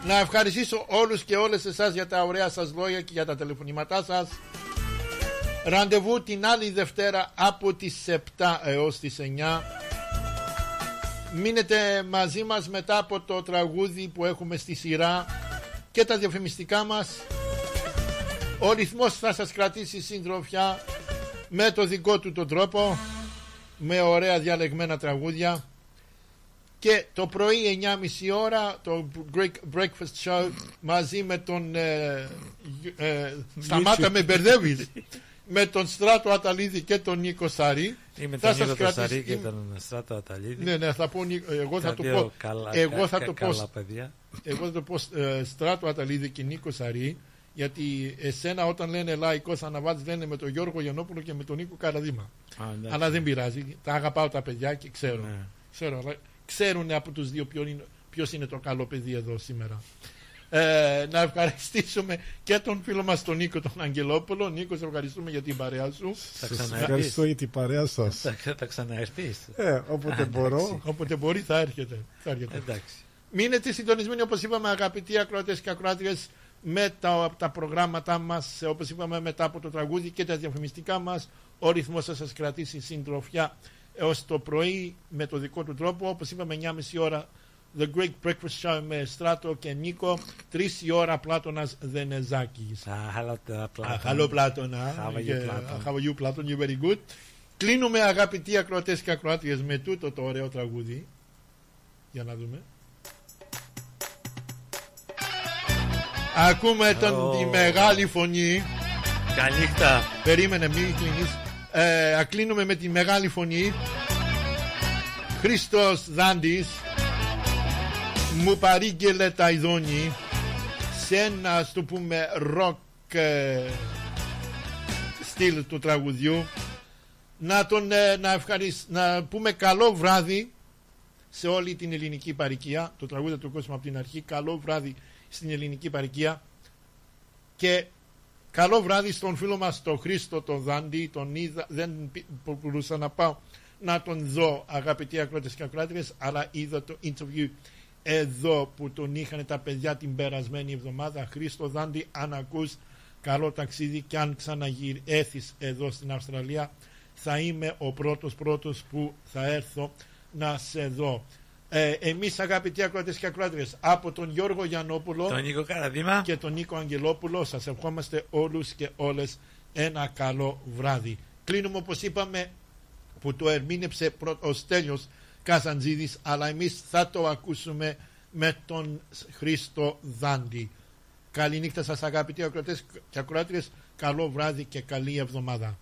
Να ευχαριστήσω όλους και όλες εσάς για τα ωραία σας λόγια και για τα τηλεφωνήματά σας. Ραντεβού την άλλη Δευτέρα από τις 7 έως τις 9 Μείνετε μαζί μας μετά από το τραγούδι που έχουμε στη σειρά και τα διαφημιστικά μας Ο ρυθμός θα σας κρατήσει συντροφιά με το δικό του τον τρόπο με ωραία διαλεγμένα τραγούδια και το πρωί 9.30 ώρα το Greek Breakfast Show μαζί με τον ε, ε, σταμάτα με μπερδεύεις με τον Στράτο Αταλίδη και τον Νίκο Σαρή Είμαι θα τον σας Νίκο κρατήσει- Τασαρή και τον Στράτο Αταλίδη. ναι, ναι, θα πω, Νίκο- εγώ θα Τα το δύο πω καλά- εγώ θα κα- το καλά πω παιδιά. Εγώ θα το πω ε, Στράτο Αταλίδη και Νίκος Σαρή γιατί εσένα όταν λένε λαϊκός αναβάτης λένε με τον Γιώργο Γιαννόπουλο και με τον Νίκο Καραδίμα Α, εντάξει. αλλά δεν πειράζει. Τα αγαπάω τα παιδιά και ξέρω. Ναι. ξέρω αλλά ξέρουν από τους δύο ποιο είναι, ποιος είναι το καλό παιδί εδώ σήμερα. Ε, να ευχαριστήσουμε και τον φίλο μας τον Νίκο τον Αγγελόπουλο. Νίκο, σε ευχαριστούμε για την παρέα σου. Θα Σας ξαναέρθεις. ευχαριστώ για την παρέα σας. Θα, θα ξαναερθείς. Ε, όποτε Α, μπορώ. εντάξει. Όποτε μπορεί θα έρχεται. Θα έρχεται. Εντάξει. Μείνετε συντονισμένοι όπως είπαμε αγαπητοί ακροατές και ακροάτριες με τα, τα προγράμματά μας όπως είπαμε μετά από το τραγούδι και τα διαφημιστικά μας. Ο ρυθμός θα σας κρατήσει συντροφιά έως το πρωί με το δικό του τρόπο. Όπως είπαμε 9.30 ώρα The Great Breakfast Show με Στράτο και Νίκο. 3 η ώρα Πλάτωνας Δενεζάκης. Hello, Platon. Hello Πλάτωνα How are you, Yeah, Platon? How are you Platon, you very good. Κλείνουμε αγαπητοί ακροατές και ακροάτριες με τούτο το ωραίο τραγούδι. Για να δούμε Ακούμε τον, τη μεγάλη φωνή. Καληνύχτα. Περίμενε μην κλείνεις. Ε, Κλείνουμε με τη μεγάλη φωνή. Χρήστος Δάντης Μου παρήγγελε τα ειδόνι Σε ένα ας το πούμε ροκ ε, στυλ του τραγουδιού. Να τον ε, να, ευχαρισ... να πούμε καλό βράδυ σε όλη την ελληνική παροικία το τραγούδι του κόσμου από την αρχή καλό βράδυ στην ελληνική παροικία και καλό βράδυ στον φίλο μας τον Χρήστο τον Δάντη τον είδα, δεν πη- που- μπορούσα να πάω να τον δω αγαπητοί ακρότες και ακράτριες αλλά είδα το interview εδώ που τον είχαν τα παιδιά την περασμένη εβδομάδα. Χρήστο Δάντη αν ακούς καλό ταξίδι και αν ξαναγυρέθεις εδώ στην Αυστραλία θα είμαι ο πρώτος πρώτος που θα έρθω να σε δω ε, εμείς αγαπητοί ακροατές και ακροάτριες από τον Γιώργο Γιαννόπουλο Τον Νίκο Καραδίμα. και τον Νίκο Αγγελόπουλο σας ευχόμαστε όλους και όλες ένα καλό βράδυ κλείνουμε όπως είπαμε που το ερμήνεψε πρω- ο Στέλιος Καζαντζίδης αλλά εμείς θα το ακούσουμε με τον Χρήστο Δάντη Καληνύχτα σας αγαπητοί ακροατές και ακροάτριες καλό βράδυ και καλή εβδομάδα.